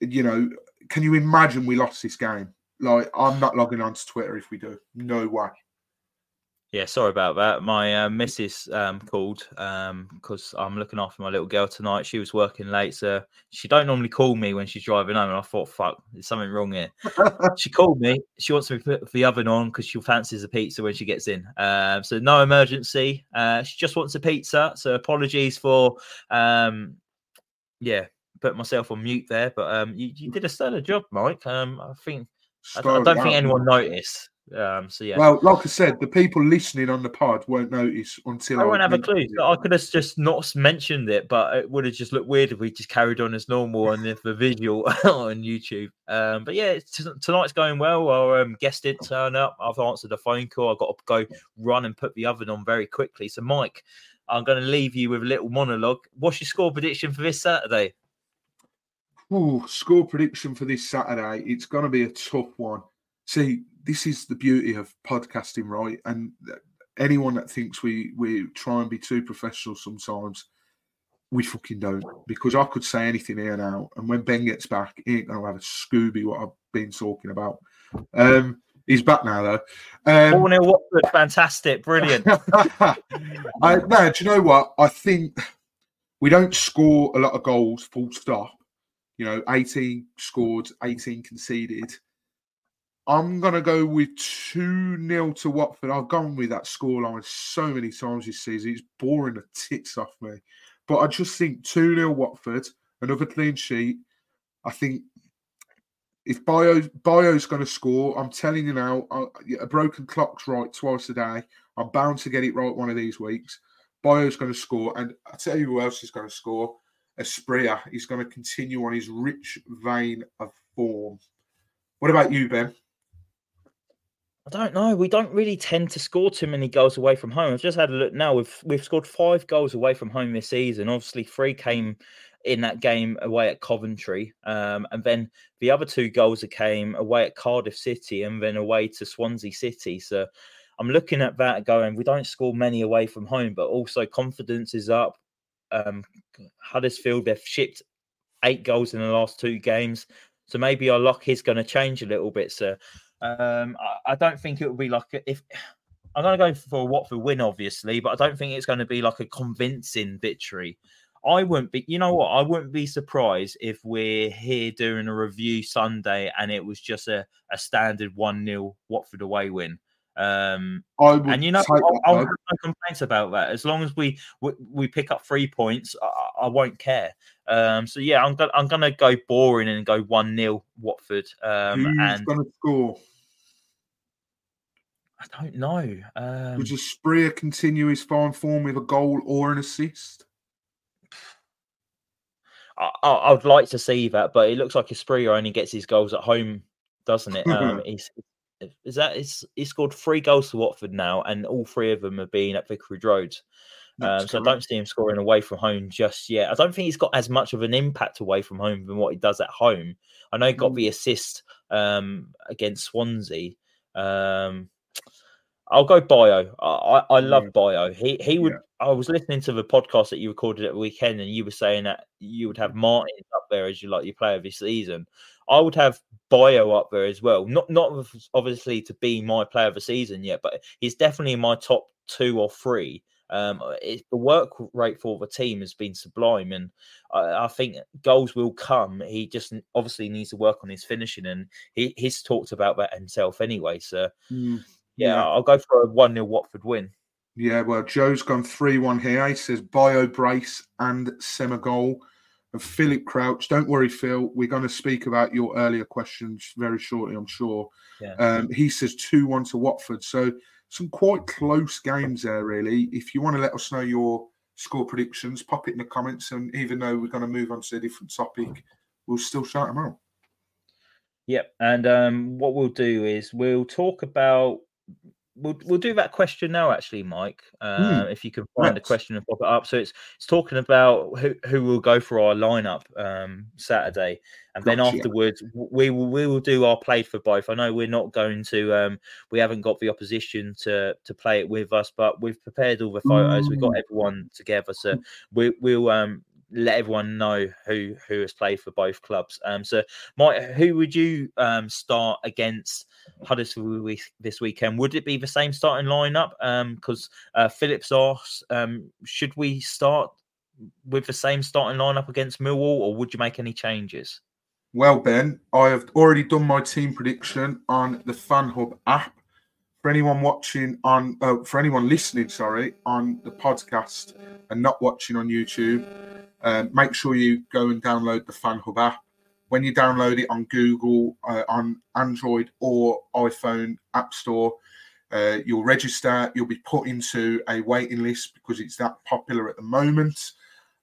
Speaker 2: you know, can you imagine we lost this game? Like, I'm not logging on to Twitter if we do. No way.
Speaker 1: Yeah, sorry about that. My uh, missus um, called because um, I'm looking after my little girl tonight. She was working late, so she don't normally call me when she's driving home. And I thought, fuck, there's something wrong here. she called me. She wants me to put the oven on because she fancies a pizza when she gets in. Um, so no emergency. Uh, she just wants a pizza. So apologies for, um, yeah, put myself on mute there. But um, you, you did a stellar job, Mike. Um, I think I, I don't think anyone noticed. Um, so yeah.
Speaker 2: Well, like I said, the people listening on the pod won't notice until
Speaker 1: I, I won't have a clue. I could have just not mentioned it, but it would have just looked weird if we just carried on as normal on if the visual on YouTube. Um, but yeah, t- tonight's going well. Our um, guest did turn up. I've answered a phone call. I've got to go run and put the oven on very quickly. So, Mike, I'm going to leave you with a little monologue. What's your score prediction for this Saturday?
Speaker 2: Oh, score prediction for this Saturday. It's going to be a tough one. See, this is the beauty of podcasting, right? And anyone that thinks we we try and be too professional sometimes, we fucking don't. Because I could say anything here now, and when Ben gets back, he ain't gonna have a Scooby what I've been talking about. Um, he's back now though. Um,
Speaker 1: 0 Watford, fantastic, brilliant.
Speaker 2: I, no, do you know what? I think we don't score a lot of goals. Full stop. You know, 18 scored, 18 conceded. I'm gonna go with two 0 to Watford. I've gone with that scoreline so many times this season. It's boring the tits off me. But I just think 2 0 Watford, another clean sheet. I think if Bayo Bayo's going to score, I'm telling you now, I, a broken clock's right twice a day. I'm bound to get it right one of these weeks. Bayo's going to score, and I tell you who else is going to score. Asprilla is going to continue on his rich vein of form. What about you, Ben?
Speaker 1: I don't know. We don't really tend to score too many goals away from home. I've just had a look now. We've we've scored five goals away from home this season. Obviously, three came in that game away at Coventry, um, and then the other two goals came away at Cardiff City and then away to Swansea City. So I'm looking at that going. We don't score many away from home, but also confidence is up. Um, Huddersfield they've shipped eight goals in the last two games, so maybe our luck is going to change a little bit. So um, I, I, don't think it would be like a, if I'm going to go for a Watford win, obviously, but I don't think it's going to be like a convincing victory. I wouldn't be, you know what? I wouldn't be surprised if we're here doing a review Sunday and it was just a, a standard 1 0 Watford away win. Um, and you know, I'll, have no complaints about that. As long as we we, we pick up three points, I, I won't care. Um, so yeah, I'm gonna I'm gonna go boring and go one 0 Watford. Um,
Speaker 2: Who's
Speaker 1: and
Speaker 2: gonna score?
Speaker 1: I don't know. Um,
Speaker 2: Would Asprilla continue his fine form with a goal or an assist?
Speaker 1: I, I, would like to see that, but it looks like Asprilla only gets his goals at home, doesn't it? Um, he's, is that he's, he scored three goals to Watford now, and all three of them have been at Vicarage Road. Um, so I don't see him scoring away from home just yet. I don't think he's got as much of an impact away from home than what he does at home. I know he got mm. the assist um, against Swansea. Um, I'll go Bayo. I, I love mm. Bayo. He he would. Yeah. I was listening to the podcast that you recorded at the weekend, and you were saying that you would have Martin up there as you like your player of this season. I would have Bayo up there as well. Not not obviously to be my player of the season yet, but he's definitely in my top two or three. Um, it, the work rate for the team has been sublime, and I, I, think goals will come. He just obviously needs to work on his finishing, and he, he's talked about that himself anyway. So. Mm yeah, yeah. I'll go for a 1 0 Watford win.
Speaker 2: Yeah, well, Joe's gone 3 1 here. He says Bayo Brace and Semigol. And Philip Crouch, don't worry, Phil. We're going to speak about your earlier questions very shortly, I'm sure. Yeah. Um, he says 2 1 to Watford. So, some quite close games there, really. If you want to let us know your score predictions, pop it in the comments. And even though we're going to move on to a different topic, we'll still shout them out.
Speaker 1: Yep. And um, what we'll do is we'll talk about we'll we'll do that question now, actually, Mike. Uh, mm. If you can find the question and pop it up. So it's it's talking about who who will go for our lineup um, Saturday, and gotcha. then afterwards we will we will do our play for both. I know we're not going to um, we haven't got the opposition to to play it with us, but we've prepared all the photos. Mm. We've got hmm. everyone together, so we we'll um let everyone know who who has played for both clubs. Um, so, Mike, who would you um, start against Huddersfield this weekend? Would it be the same starting lineup? Because um, uh, Phillips asked, um, should we start with the same starting lineup against Millwall, or would you make any changes?
Speaker 2: Well, Ben, I have already done my team prediction on the FanHub app. For anyone watching on, uh, for anyone listening, sorry, on the podcast and not watching on YouTube, um, make sure you go and download the Fan Hub app. When you download it on Google, uh, on Android or iPhone App Store, uh, you'll register. You'll be put into a waiting list because it's that popular at the moment.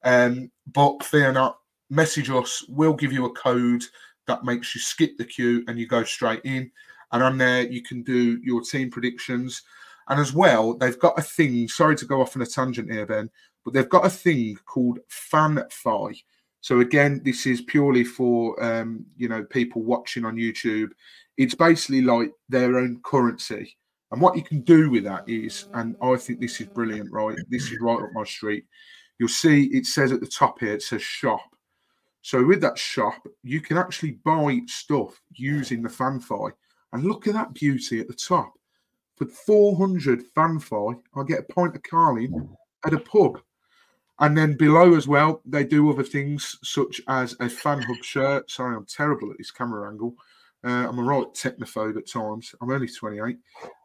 Speaker 2: Um, but fear not, message us. We'll give you a code that makes you skip the queue and you go straight in. And on there, you can do your team predictions. And as well, they've got a thing. Sorry to go off on a tangent here, Ben, but they've got a thing called FanFi. So again, this is purely for um, you know people watching on YouTube. It's basically like their own currency. And what you can do with that is, and I think this is brilliant, right? This is right up my street. You'll see it says at the top here, it says shop. So with that shop, you can actually buy stuff using the FanFi. And look at that beauty at the top. For 400 FanFi, I get a pint of Carling at a pub. And then below as well, they do other things such as a fan hub shirt. Sorry, I'm terrible at this camera angle. Uh, I'm a right technophobe at times. I'm only 28.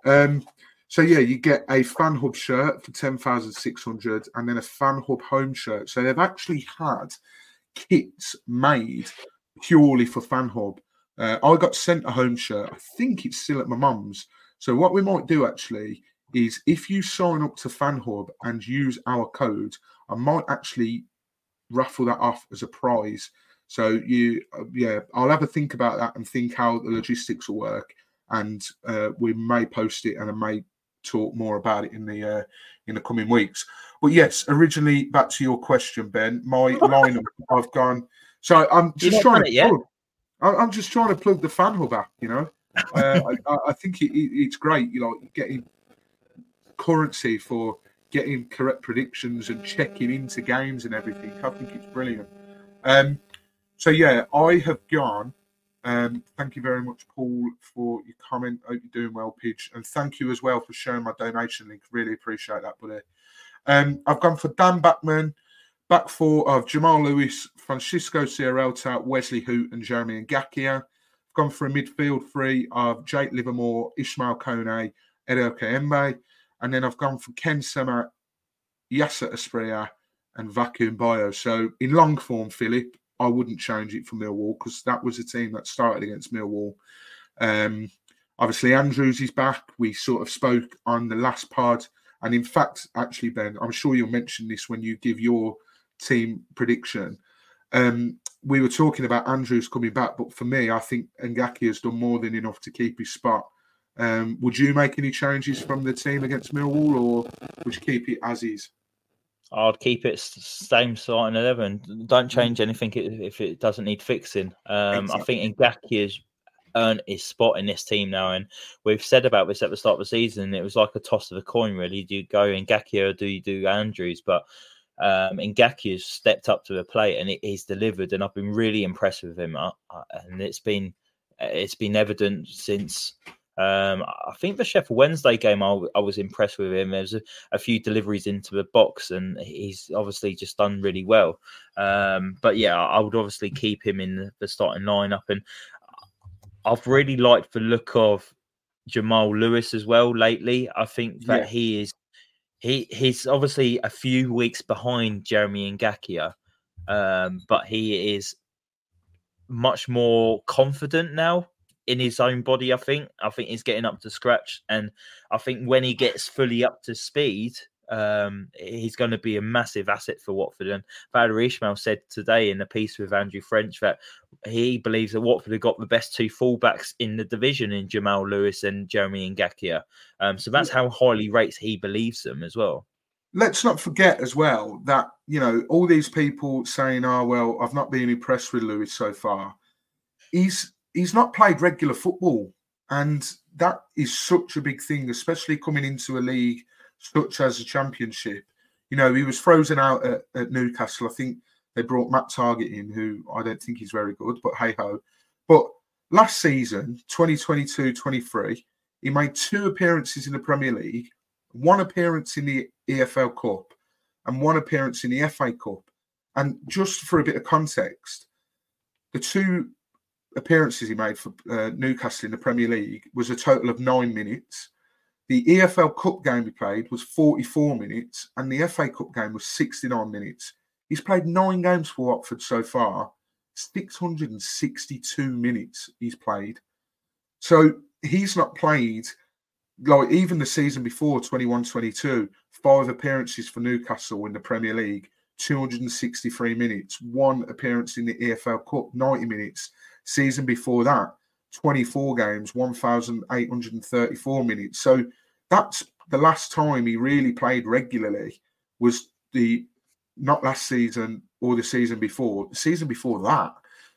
Speaker 2: Um, so yeah, you get a fan hub shirt for 10,600 and then a fan hub home shirt. So they've actually had kits made purely for fan hub. Uh, I got sent a home shirt. I think it's still at my mum's. So what we might do actually is if you sign up to FanHub and use our code, I might actually raffle that off as a prize. So you, uh, yeah, I'll have a think about that and think how the logistics will work, and uh, we may post it and I may talk more about it in the uh, in the coming weeks. But yes, originally back to your question, Ben. My lineup, I've gone. So I'm just trying to. Plug, I'm just trying to plug the fan hub app. You know, uh, I, I, think it, it, it's great. You know, getting currency for getting correct predictions and checking into games and everything. I think it's brilliant. Um, so yeah, I have gone. Um, thank you very much, Paul, for your comment. Hope you're doing well, Pidge, and thank you as well for sharing my donation link. Really appreciate that, buddy. Um, I've gone for Dan Bachmann, back four of Jamal Lewis, Francisco Sierralta, Wesley Hoedt, and Jeremy Ngakia. I've gone for a midfield three of Jake Livermore, Ismaël Koné, Edo Kayembe. And then I've gone for Ken Sema, Yasser Asprilla, and Vakoun Bayo. So in long form, Philip, I wouldn't change it for Millwall because that was a team that started against Millwall. Um, obviously, Andrews is back. We sort of spoke on the last part. And in fact, actually, Ben, I'm sure you'll mention this when you give your team prediction. Um, we were talking about Andrews coming back, but for me, I think Ngakia has done more than enough to keep his spot. Um, would you make any changes from the team against Millwall, or would you keep it as is?
Speaker 1: I'd keep it same starting eleven. Don't mm. change anything if it doesn't need fixing. Um, exactly. I think Ngakia's earned his spot in this team now, and we've said about this at the start of the season. It was like a toss of a coin, really. Do you go Ngakia or do you do Andrews? But um, Ngakia's stepped up to the plate and he's delivered, and I've been really impressed with him. Uh, uh, and it's been it's been evident since um, I think the Sheffield Wednesday game, I, I was impressed with him. There's a, a, few deliveries into the box, and he's obviously just done really well. Um, but yeah, I would obviously keep him in the starting lineup, and I've really liked the look of Jamal Lewis as well lately. I think that yeah. he is he he's obviously a few weeks behind Jeremy Ngakia, um, but he is much more confident now in his own body. I think. I think he's getting up to scratch, and I think when he gets fully up to speed, um, he's going to be a massive asset for Watford. And Valérien Ismaël said today in a piece with Andrew French that he believes that Watford have got the best two fullbacks in the division in Jamal Lewis and Jeremy Ngakia. Um, so that's how highly rates he believes them as well.
Speaker 2: Let's not forget as well that you know all these people saying, "Oh well, I've not been impressed with Lewis so far." He's he's not played regular football, and that is such a big thing, especially coming into a league such as the Championship. You know, he was frozen out at, at Newcastle. I think they brought Matt Targett in, who I don't think he's very good, but hey ho. But last season, 2022 23, he made two appearances in the Premier League, one appearance in the EFL Cup, and one appearance in the FA Cup. And just for a bit of context, the two appearances he made for uh, Newcastle in the Premier League was a total of nine minutes. The EFL Cup game he played was 44 minutes, and the FA Cup game was 69 minutes. He's played nine games for Watford so far, 662 minutes he's played. So he's not played like even the season before 21 22, five appearances for Newcastle in the Premier League, 263 minutes, one appearance in the EFL Cup, 90 minutes Season before that, 24 games, 1,834 minutes. So that's the last time he really played regularly was the not last season or the season before, the season before that.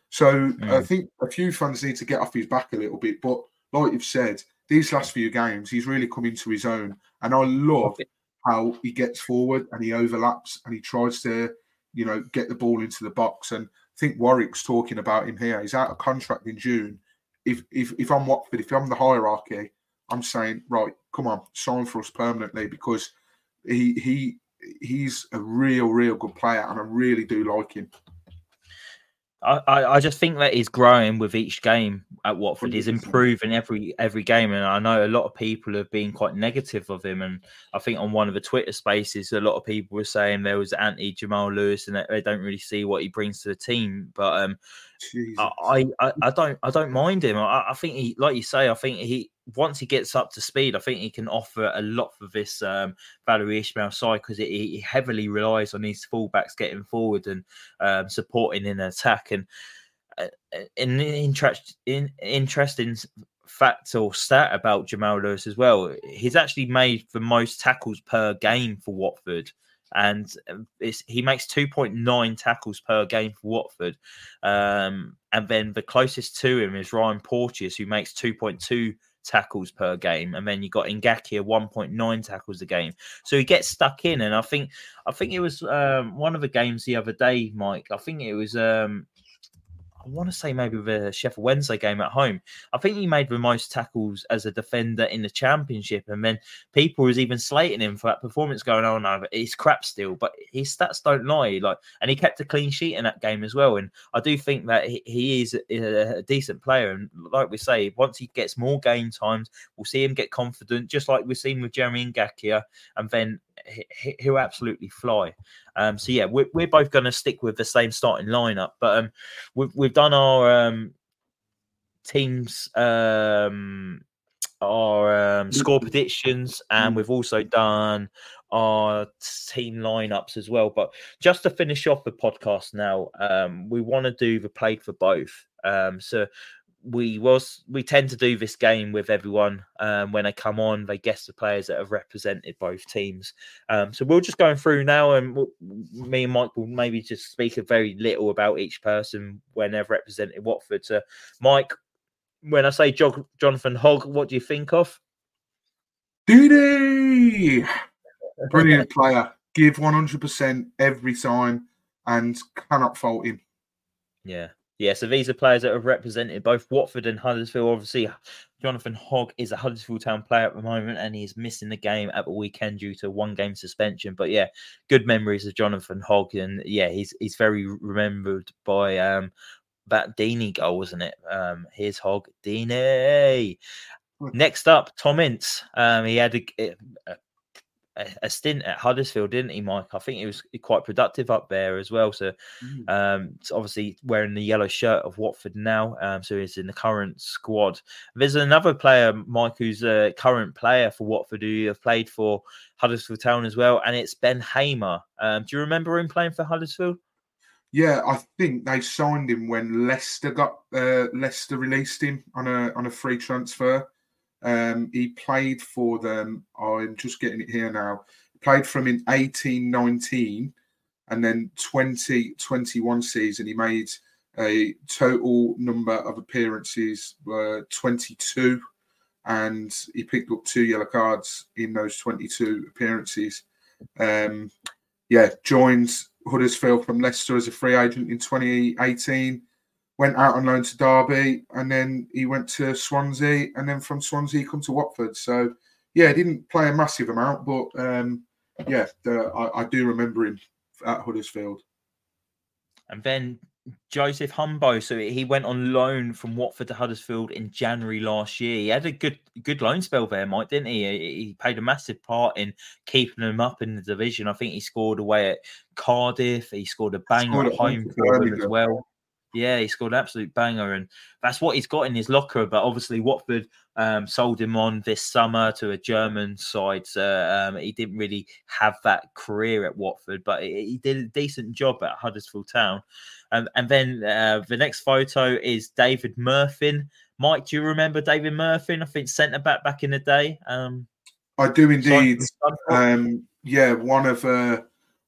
Speaker 2: So mm. I think a few fans need to get off his back a little bit. But like you've said, these last few games, he's really come into his own. And I love how he gets forward and he overlaps and he tries to, you know, get the ball into the box. And think Warwick's talking about him here. He's out of contract in June. If if if I'm Watford, if I'm the hierarchy, I'm saying, right, come on, sign for us permanently because he he he's a real, real good player, and I really do like him.
Speaker 1: I, I just think that he's growing with each game at Watford. He's improving every every game, and I know a lot of people have been quite negative of him. And I think on one of the Twitter spaces, a lot of people were saying there was anti Jamal Lewis, and they don't really see what he brings to the team. But um, I, I, I don't I don't mind him. I, I think he, like you say, I think he once he gets up to speed, I think he can offer a lot for this um, Valérien Ismaël side because he heavily relies on his fullbacks getting forward and um, supporting in attack. And uh, an interest, in, interesting fact or stat about Jamal Lewis as well, he's actually made the most tackles per game for Watford and um, he makes 2.9 tackles per game for Watford. Um, and then the closest to him is Ryan Porteous, who makes 2.2 tackles per game, and then you got Ngakia 1.9 tackles a game. So he gets stuck in, and I think I think it was um, one of the games the other day, Mike. I think it was um, I want to say maybe the Sheffield Wednesday game at home. I think he made the most tackles as a defender in the championship, and then people was even slating him for that performance, going, "Oh no, he's crap still." But his stats don't lie. Like, and he kept a clean sheet in that game as well. And I do think that he, he is a, a, decent player. And like we say, once he gets more game times, we'll see him get confident, just like we've seen with Jeremy Ngakia, and then he'll absolutely fly. Um, so yeah, we're, we're both going to stick with the same starting lineup, but um, we've we've done our um, teams um, our um, score predictions, and we've also done our team lineups as well. But just to finish off the podcast now, um, we want to do the played for both. Um, so we was we tend to do this game with everyone um, when they come on. They guess the players that have represented both teams. Um, so we'll just go through now, and we'll, me and Mike will maybe just speak a very little about each person when they've represented Watford. So, Mike, when I say jo- Jonathan Hogg, what do you think of?
Speaker 2: Didi, brilliant player. Give one hundred percent every time, and cannot fault him.
Speaker 1: Yeah, yeah, so these are players that have represented both Watford and Huddersfield. Obviously, Jonathan Hogg is a Huddersfield Town player at the moment, and he's missing the game at the weekend due to one game suspension. But yeah, good memories of Jonathan Hogg, and yeah, he's he's very remembered by um that Deeney goal, wasn't it? Um, here's Hogg, Deeney. Hmm. Next up, Tom Ince. Um, he had a, a, a, stint at Huddersfield, didn't he, Mike? I think he was quite productive up there as well. So, mm. um, obviously wearing the yellow shirt of Watford now, um, so he's in the current squad. There's another player, Mike, who's a current player for Watford who have played for Huddersfield Town as well, and it's Ben Hamer. Um, do you remember him playing for Huddersfield?
Speaker 2: Yeah, I think they signed him when Leicester got uh, Leicester released him on a on a free transfer. Um, he played for them. I'm just getting it here now. Played from in 1819 and then 2021 season. He made a total number of appearances uh, 22 and he picked up two yellow cards in those 22 appearances. Um, yeah, joined Huddersfield from Leicester as a free agent in 2018 went out on loan to Derby, and then he went to Swansea, and then from Swansea he come to Watford. So yeah, he didn't play a massive amount, but um, yeah, the, I, I, do remember him at Huddersfield.
Speaker 1: And then Joseph Hungbo, so he went on loan from Watford to Huddersfield in January last year. He had a good good loan spell there, Mike, didn't he? He played a massive part in keeping them up in the division. I think he scored away at Cardiff. He scored a banger at home for them as well. Yeah, he scored an absolute banger, and that's what he's got in his locker. But obviously, Watford um, sold him on this summer to a German side. So um, he didn't really have that career at Watford, but he did a decent job at Huddersfield Town. Um, and then uh, the next photo is David Murphy. Mike, do you remember David Murphy? I think centre back back in the day. Um,
Speaker 2: I do indeed. Um, yeah, one of uh,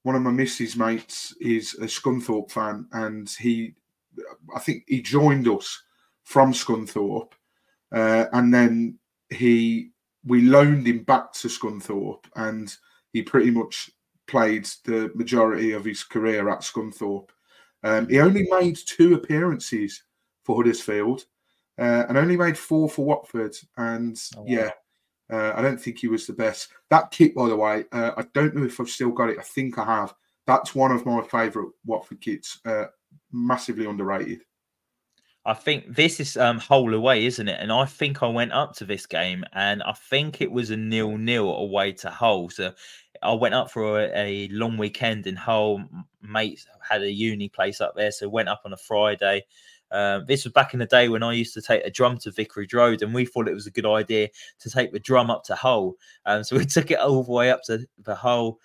Speaker 2: one of my missus mates is a Scunthorpe fan, and he, I think he joined us from Scunthorpe, uh, and then he we loaned him back to Scunthorpe, and he pretty much played the majority of his career at Scunthorpe. Um, he only made two appearances for Huddersfield, uh, and only made four for Watford. And oh, wow. yeah, uh, I don't think he was the best. That kit, by the way, uh, I don't know if I've still got it. I think I have. That's one of my favourite Watford kits. Massively underrated.
Speaker 1: I think this is um Hull away, isn't it? And I think I went up to this game and I think it was a nil nil away to Hull. So I went up for a, a, long weekend in Hull. Mates had a uni place up there, so went up on a Friday. Um, this was back in the day when I used to take a drum to Vicarage Road, and we thought it was a good idea to take the drum up to Hull. Um, so we took it all the way up to the Hull,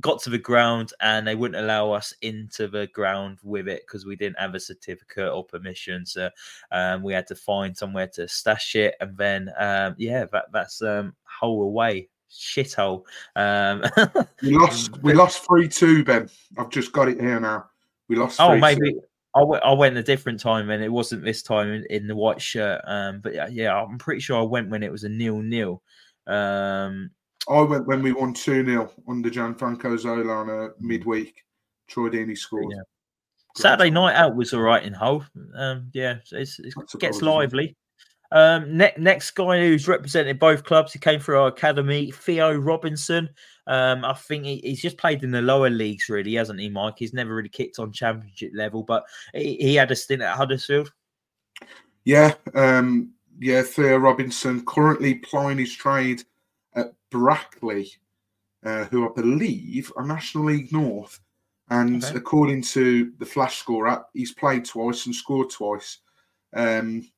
Speaker 1: got to the ground and they wouldn't allow us into the ground with it because we didn't have a certificate or permission. So um, we had to find somewhere to stash it. And then, um, yeah, that, that's um, away. Shithole. Um,
Speaker 2: we lost. We lost three two. Ben, I've just got it here now. We lost.
Speaker 1: Oh, maybe I, w- I went a different time and it wasn't this time in, in the white shirt. Um, but yeah, yeah, I'm pretty sure I went when it was a nil nil. Um,
Speaker 2: I went when we won 2 0 under Gianfranco Zola on a midweek. Troy Deeney scored. Yeah.
Speaker 1: Saturday night out was all right in Hull. Um, yeah, it's, it gets lively. Um, ne- next guy who's represented both clubs, he came through our academy, Theo Robinson. Um, I think he, he's just played in the lower leagues, really, hasn't he, Mike? He's never really kicked on championship level, but he, he had a stint at Huddersfield.
Speaker 2: Yeah, um, yeah, Theo Robinson currently plying his trade at Brackley, uh, who I believe are National League North. And okay. according to the Flash Score app, he's played twice and scored twice. Um,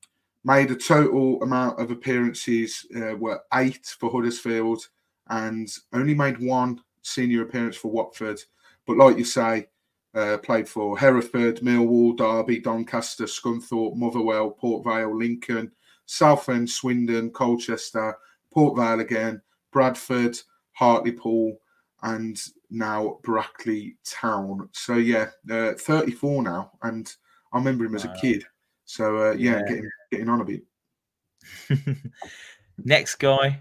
Speaker 2: made a total amount of appearances uh, were eight for Huddersfield and only made one senior appearance for Watford. But like you say, uh, played for Hereford, Millwall, Derby, Doncaster, Scunthorpe, Motherwell, Port Vale, Lincoln, Southend, Swindon, Colchester, Port Vale again, Bradford, Hartlepool, and now Brackley Town. So yeah, uh, 34 now, and I remember him as a kid. So uh, yeah, yeah, getting getting on a bit.
Speaker 1: Next guy,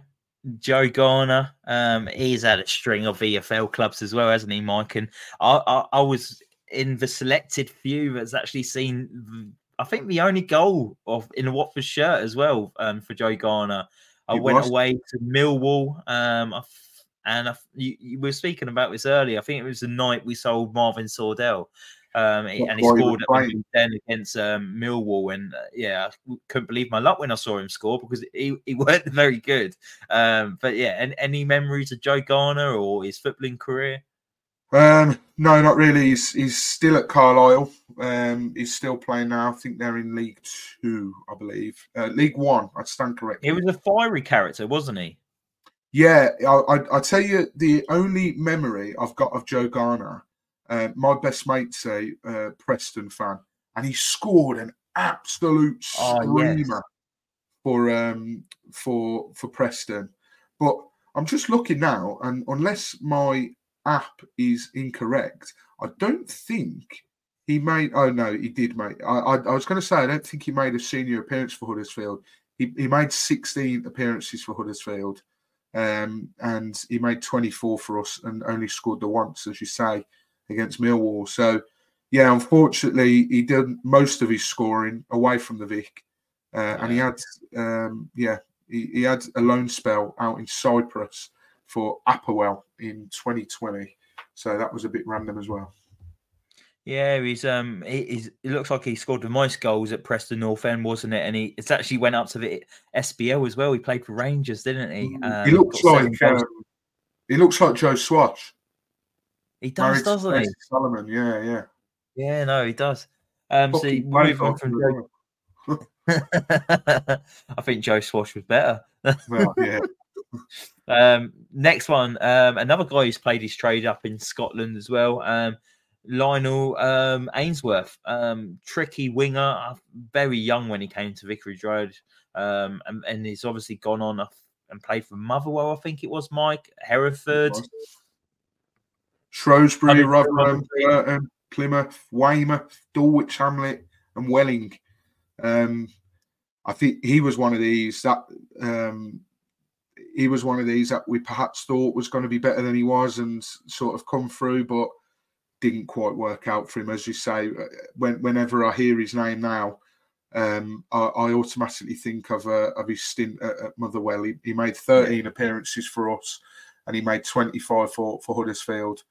Speaker 1: Joe Garner. Um, he's had a string of EFL clubs as well, hasn't he, Mike? And I, I, I was in the selected few that's actually seen. I think the only goal of in a Watford shirt as well um, for Joe Garner. I it went was. away to Millwall. Um, and I, you, you, were speaking about this earlier. I think it was the night we sold Marvin Sordell. Um, and he scored then against um, Millwall, and uh, yeah, I couldn't believe my luck when I saw him score because he, he weren't very good. Um, but yeah, and any memories of Joe Garner or his footballing career?
Speaker 2: Um, no, not really. He's he's still at Carlisle. Um, he's still playing now. I think they're in League Two, I believe. Uh, League One. I stand correct.
Speaker 1: He was a fiery character, wasn't he?
Speaker 2: Yeah, I, I, I tell you, the only memory I've got of Joe Garner, uh, my best mate say uh, Preston fan, and he scored an absolute screamer oh, yes. for um for for Preston. But I'm just looking now, and unless my app is incorrect. I don't think he made. Oh no, he did make. I, I, I was going to say I don't think he made a senior appearance for Huddersfield. He, he made 16 appearances for Huddersfield, um, and he made 24 for us, and only scored the once, as you say, against Millwall. So, yeah, unfortunately, he did most of his scoring away from the Vic, uh, yeah. and he had, um, yeah, he, he had a loan spell out in Cyprus for APOEL in 2020. So that was a bit random as well.
Speaker 1: Yeah, he's um he's it looks like he scored the most goals at Preston North End, wasn't it? And he it's actually went up to the SPL as well. He played for Rangers, didn't he?
Speaker 2: Um, he looks like um, he looks like Joe Swash.
Speaker 1: He does, doesn't he?
Speaker 2: Solomon, yeah, yeah.
Speaker 1: Yeah, no, he does. Um so move on from Joe. I think Joe Swash was better. well, yeah. um, next one, um, another guy who's played his trade up in Scotland as well. Um, Lionel um, Ainsworth, um, tricky winger, uh, very young when he came to Vicarage Road, um, and, and, he's obviously gone on. and played for Motherwell, I think it was Mike Hereford,
Speaker 2: Shrewsbury, Rotherham, Burton, Plymouth, Weymouth, Dulwich Hamlet, and Welling. Um, I think he was one of these that um, he was one of these that we perhaps thought was going to be better than he was and sort of come through, but didn't quite work out for him. As you say, uh, when, whenever I hear his name now, um, I, I, automatically think of uh, of his stint at, at Motherwell. He, he, made 13 appearances for us, and he made 25 for for Huddersfield.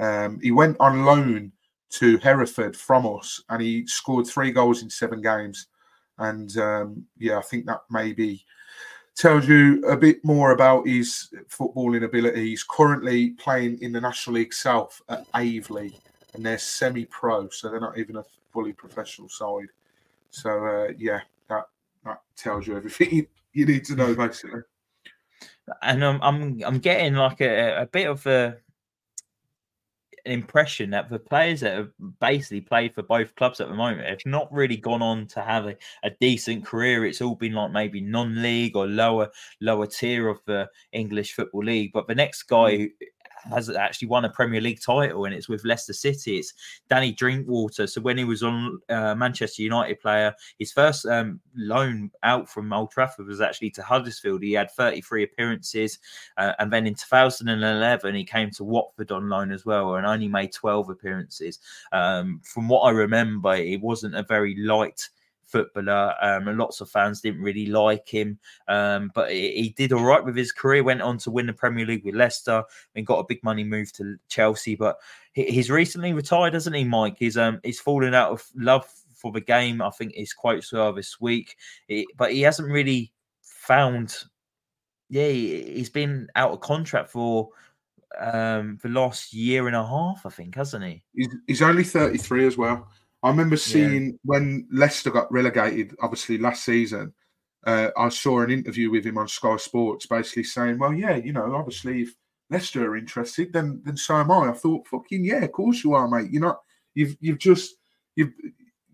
Speaker 2: Um, he went on loan to Hereford from us, and he scored three goals in seven games. And um, yeah, I think that maybe tells you a bit more about his footballing ability. He's currently playing in the National League South at Aveley, and they're semi-pro, so they're not even a fully professional side. So uh, yeah, that that tells you everything you, need to know basically.
Speaker 1: And I'm I'm I'm getting like a, a bit of a an impression that the players that have basically played for both clubs at the moment have not really gone on to have a, a decent career. It's all been like maybe non-league or lower lower tier of the English football league. But the next guy mm has actually won a Premier League title, and it's with Leicester City. It's Danny Drinkwater. So when he was on uh, Manchester United player, his first um, loan out from Old Trafford was actually to Huddersfield. He had 33 appearances, uh, and then in 2011 he came to Watford on loan as well, and only made 12 appearances. Um, from what I remember, it wasn't a very light footballer. Um, and lots of fans didn't really like him, um, but he, he, did all right with his career. Went on to win the Premier League with Leicester and got a big money move to Chelsea. But he, he's recently retired, hasn't he, Mike? He's um he's fallen out of love for the game. I think his quotes were this week, it, but he hasn't really found. Yeah, he, has been out of contract for um the last year and a half, I think, hasn't he?
Speaker 2: He's, he's only 33 as well. I remember seeing yeah. when Leicester got relegated, obviously last season. Uh, I saw an interview with him on Sky Sports, basically saying, "Well, yeah, you know, obviously if Leicester are interested, then then so am I." I thought, "Fucking yeah, of course you are, mate. You're not. You've you've just you've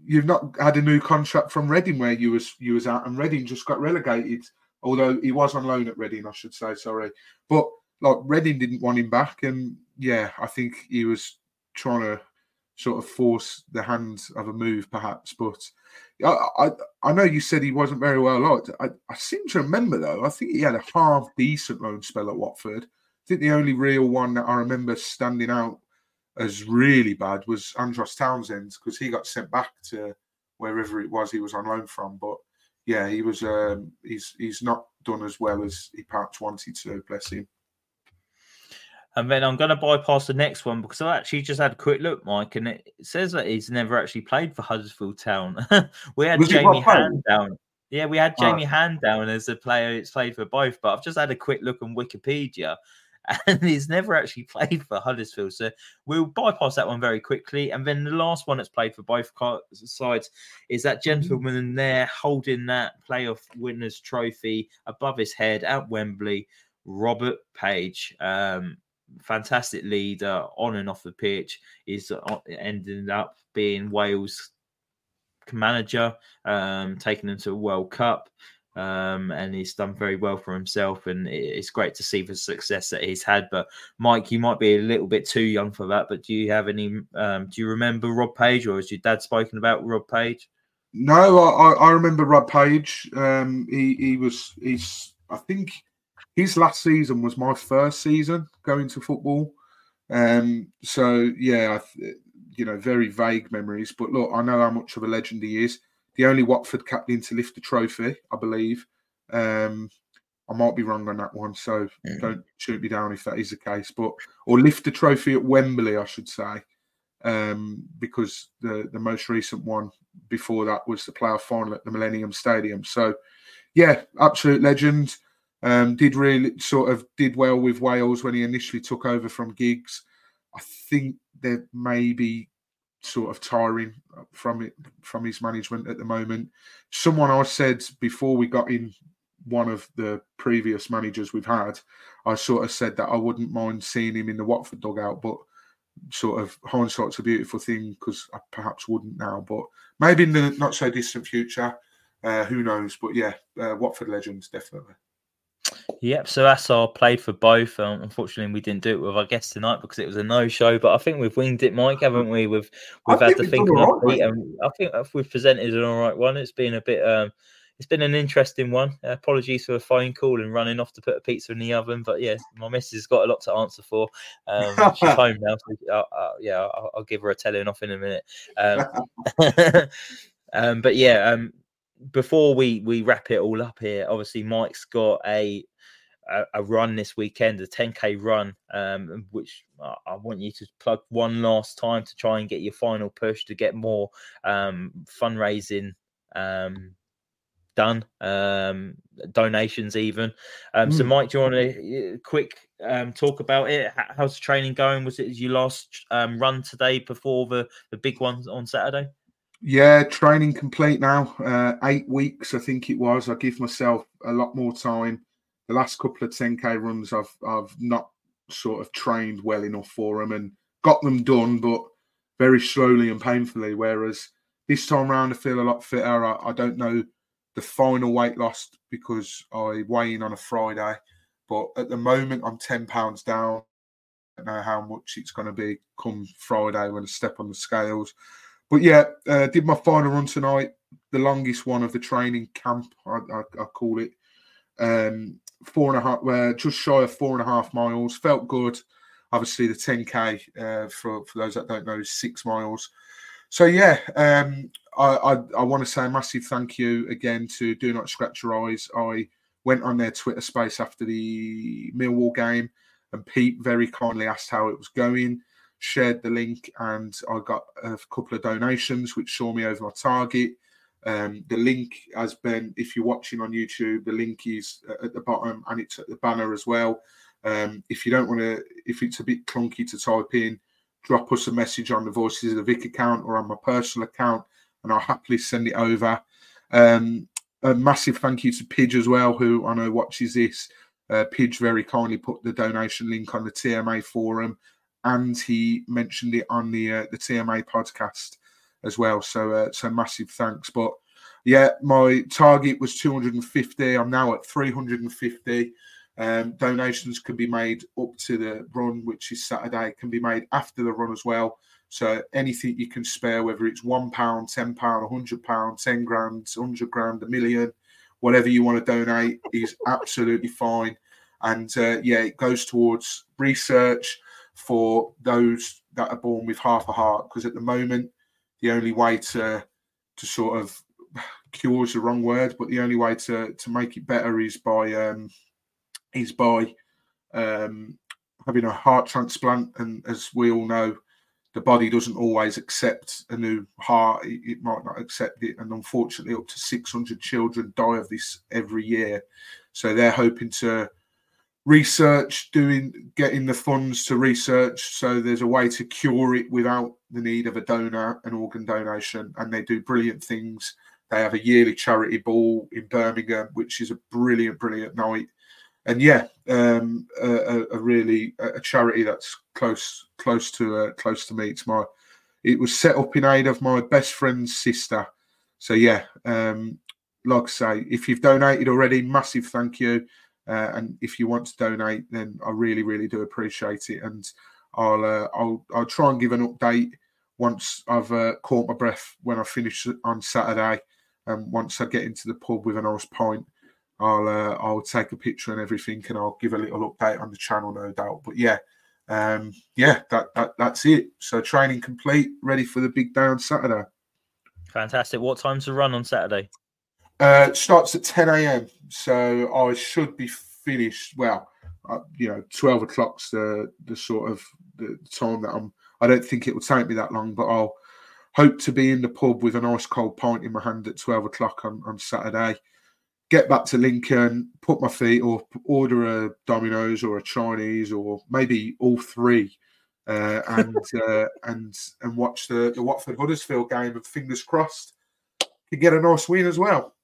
Speaker 2: you've not had a new contract from Reading where you was you was at, and Reading just got relegated. Although he was on loan at Reading, I should say. Sorry, but like Reading didn't want him back, and yeah, I think he was trying to sort of force the hand of a move, perhaps. But I, I, I know you said he wasn't very well liked. I, I seem to remember though. I think he had a half decent loan spell at Watford. I think the only real one that I remember standing out as really bad was Andros Townsend because he got sent back to wherever it was he was on loan from. But yeah, he was. Um, he's he's not done as well as he perhaps wanted to. Bless him.
Speaker 1: And then I'm going to bypass the next one because I actually just had a quick look, Mike, and it says that he's never actually played for Huddersfield Town. we had Was Jamie Hand down. Yeah, we had Jamie oh. Hand down as a player who's played for both, but I've just had a quick look on Wikipedia and he's never actually played for Huddersfield. So we'll bypass that one very quickly. And then the last one that's played for both sides is that mm-hmm. gentleman there holding that playoff winners trophy above his head at Wembley, Robert Page. Um, fantastic leader on and off the pitch. Is uh, ending up being Wales manager, um, taking them to a World Cup. Um, and he's done very well for himself, and it's great to see the success that he's had. But Mike, you might be a little bit too young for that. But do you have any? Um, do you remember Rob Page, or has your dad spoken about Rob Page?
Speaker 2: No, I, I remember Rob Page. Um, he he was he's I think his last season was my first season going to football. Um, so yeah, you know, very vague memories. But look, I know how much of a legend he is. The only Watford captain to lift the trophy, I believe. Um, I might be wrong on that one, so mm. don't shoot me down if that is the case. But or lift the trophy at Wembley, I should say, um, because the the most recent one before that was the playoff final at the Millennium Stadium. So, yeah, absolute legend. Um, did really sort of did well with Wales when he initially took over from Giggs. I think they're maybe sort of tiring from it from his management at the moment. Someone I said before we got in one of the previous managers we've had, I sort of said that I wouldn't mind seeing him in the Watford dugout, but sort of hindsight's a beautiful thing because I perhaps wouldn't now, but maybe in the not so distant future. Uh, who knows? But yeah, uh, Watford legends definitely.
Speaker 1: Yep, so that's our played for both. Um, unfortunately, we didn't do it with our guest tonight because it was a no-show. But I think we've winged it, Mike, haven't we? We've we've I had to think on and I think we've presented an all right one. It's been a bit um, it's been an interesting one. Uh, apologies for a phone call and running off to put a pizza in the oven, but yeah, my missus has got a lot to answer for. Um, she's home now, so uh, uh, yeah, I'll, I'll, give her a telling off in a minute. Um, um, but yeah, um, before we we wrap it all up here, obviously Mike's got a a, a run this weekend, a 10k run, um, which I want you to plug one last time to try and get your final push to get more um, fundraising um, done, um, donations even. Um, mm. So, Mike, do you want to uh, quick um, talk about it? How's the training going? Was it your last um, run today before the, the big one on Saturday?
Speaker 2: Yeah, training complete now. Uh, eight weeks, I think it was. I give myself a lot more time. The last couple of 10k runs, I've I've not sort of trained well enough for them and got them done, but very slowly and painfully. Whereas this time around, I feel a lot fitter. I, I don't know the final weight loss because I weigh in on a Friday. But at the moment, I'm 10 pounds down. I don't know how much it's going to be come Friday when I step on the scales. But yeah, uh, did my final run tonight, the longest one of the training camp, I, I, I call it. Um, four and a half, uh, just shy of four and a half miles. Felt good. Obviously, the 10k uh, for for those that don't know is six miles. So yeah, um, I, I, I want to say a massive thank you again to Do Not Scratch Your Eyes. I went on their Twitter space after the Millwall game, and Pete very kindly asked how it was going, shared the link, and I got a couple of donations which saw me over my target. Um, the link has been, if you're watching on YouTube, the link is at the bottom and it's at the banner as well. Um, if you don't want to, if it's a bit clunky to type in, drop us a message on the Voices of the Vic account or on my personal account and I'll happily send it over. Um, a massive thank you to Pidge as well, who I know watches this. Uh, Pidge very kindly put the donation link on the TMA forum, and he mentioned it on the uh, the TMA podcast as well. So uh, so massive thanks. But yeah, my target was 250. I'm now at 350. Um, donations can be made up to the run, which is Saturday, can be made after the run as well. So anything you can spare, whether it's one pound, ten pound, a hundred pound, ten grand, hundred grand, a million, whatever you want to donate is absolutely fine. And uh, yeah, it goes towards research for those that are born with half a heart. Because at the moment, the only way to to sort of cure is the wrong word, but the only way to to make it better is by um, is by um, having a heart transplant. And as we all know, the body doesn't always accept a new heart. It, it, might not accept it. And unfortunately, up to 600 children die of this every year. So they're hoping to research, doing, getting the funds to research. So there's a way to cure it without the need of a donor, an organ donation. And they do brilliant things. They have a yearly charity ball in Birmingham, which is a brilliant, brilliant night and yeah, um, a, a, really a charity that's close close to uh, close to me. It's my it was set up in aid of my best friend's sister. So yeah, um, like I say, if you've donated already, massive thank you. Uh, and if you want to donate, then I really really do appreciate it. And I'll uh, I'll I'll try and give an update once I've uh, caught my breath when I finish on Saturday, and once I get into the pub with a nice pint. I'll uh, I'll take a picture and everything, and I'll give a little update on the channel, no doubt. But yeah, um, yeah, that, that that's it. So training complete, ready for the big day on Saturday.
Speaker 1: Fantastic. What time's the run on Saturday?
Speaker 2: Uh, it starts at 10 a.m. So I should be finished. Well, uh, you know, 12 o'clock's the the sort of the time that I'm. I don't think it will take me that long, but I'll hope to be in the pub with a nice cold pint in my hand at 12 o'clock on, on Saturday get back to Lincoln, put my feet up, order a Domino's or a Chinese or maybe all three, uh, and uh, and and watch the, the Watford Huddersfield game. And fingers crossed, to get a nice win as well.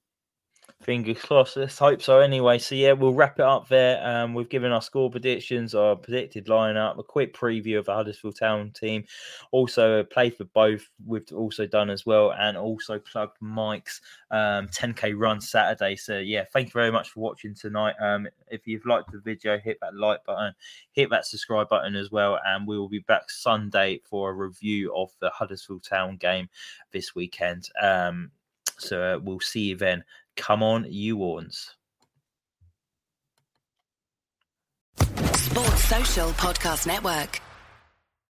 Speaker 1: Fingers crossed. Let's hope so. Anyway, so yeah, we'll wrap it up there. Um, we've given our score predictions, our predicted lineup, a quick preview of the Huddersfield Town team, also a play for both. We've also done as well, and also plugged Mike's um, 10k run Saturday. So yeah, thank you very much for watching tonight. Um, if you've liked the video, hit that like button, hit that subscribe button as well, and we will be back Sunday for a review of the Huddersfield Town game this weekend. Um, so uh, we'll see you then. Come on, you Horns.
Speaker 3: Sports Social Podcast Network.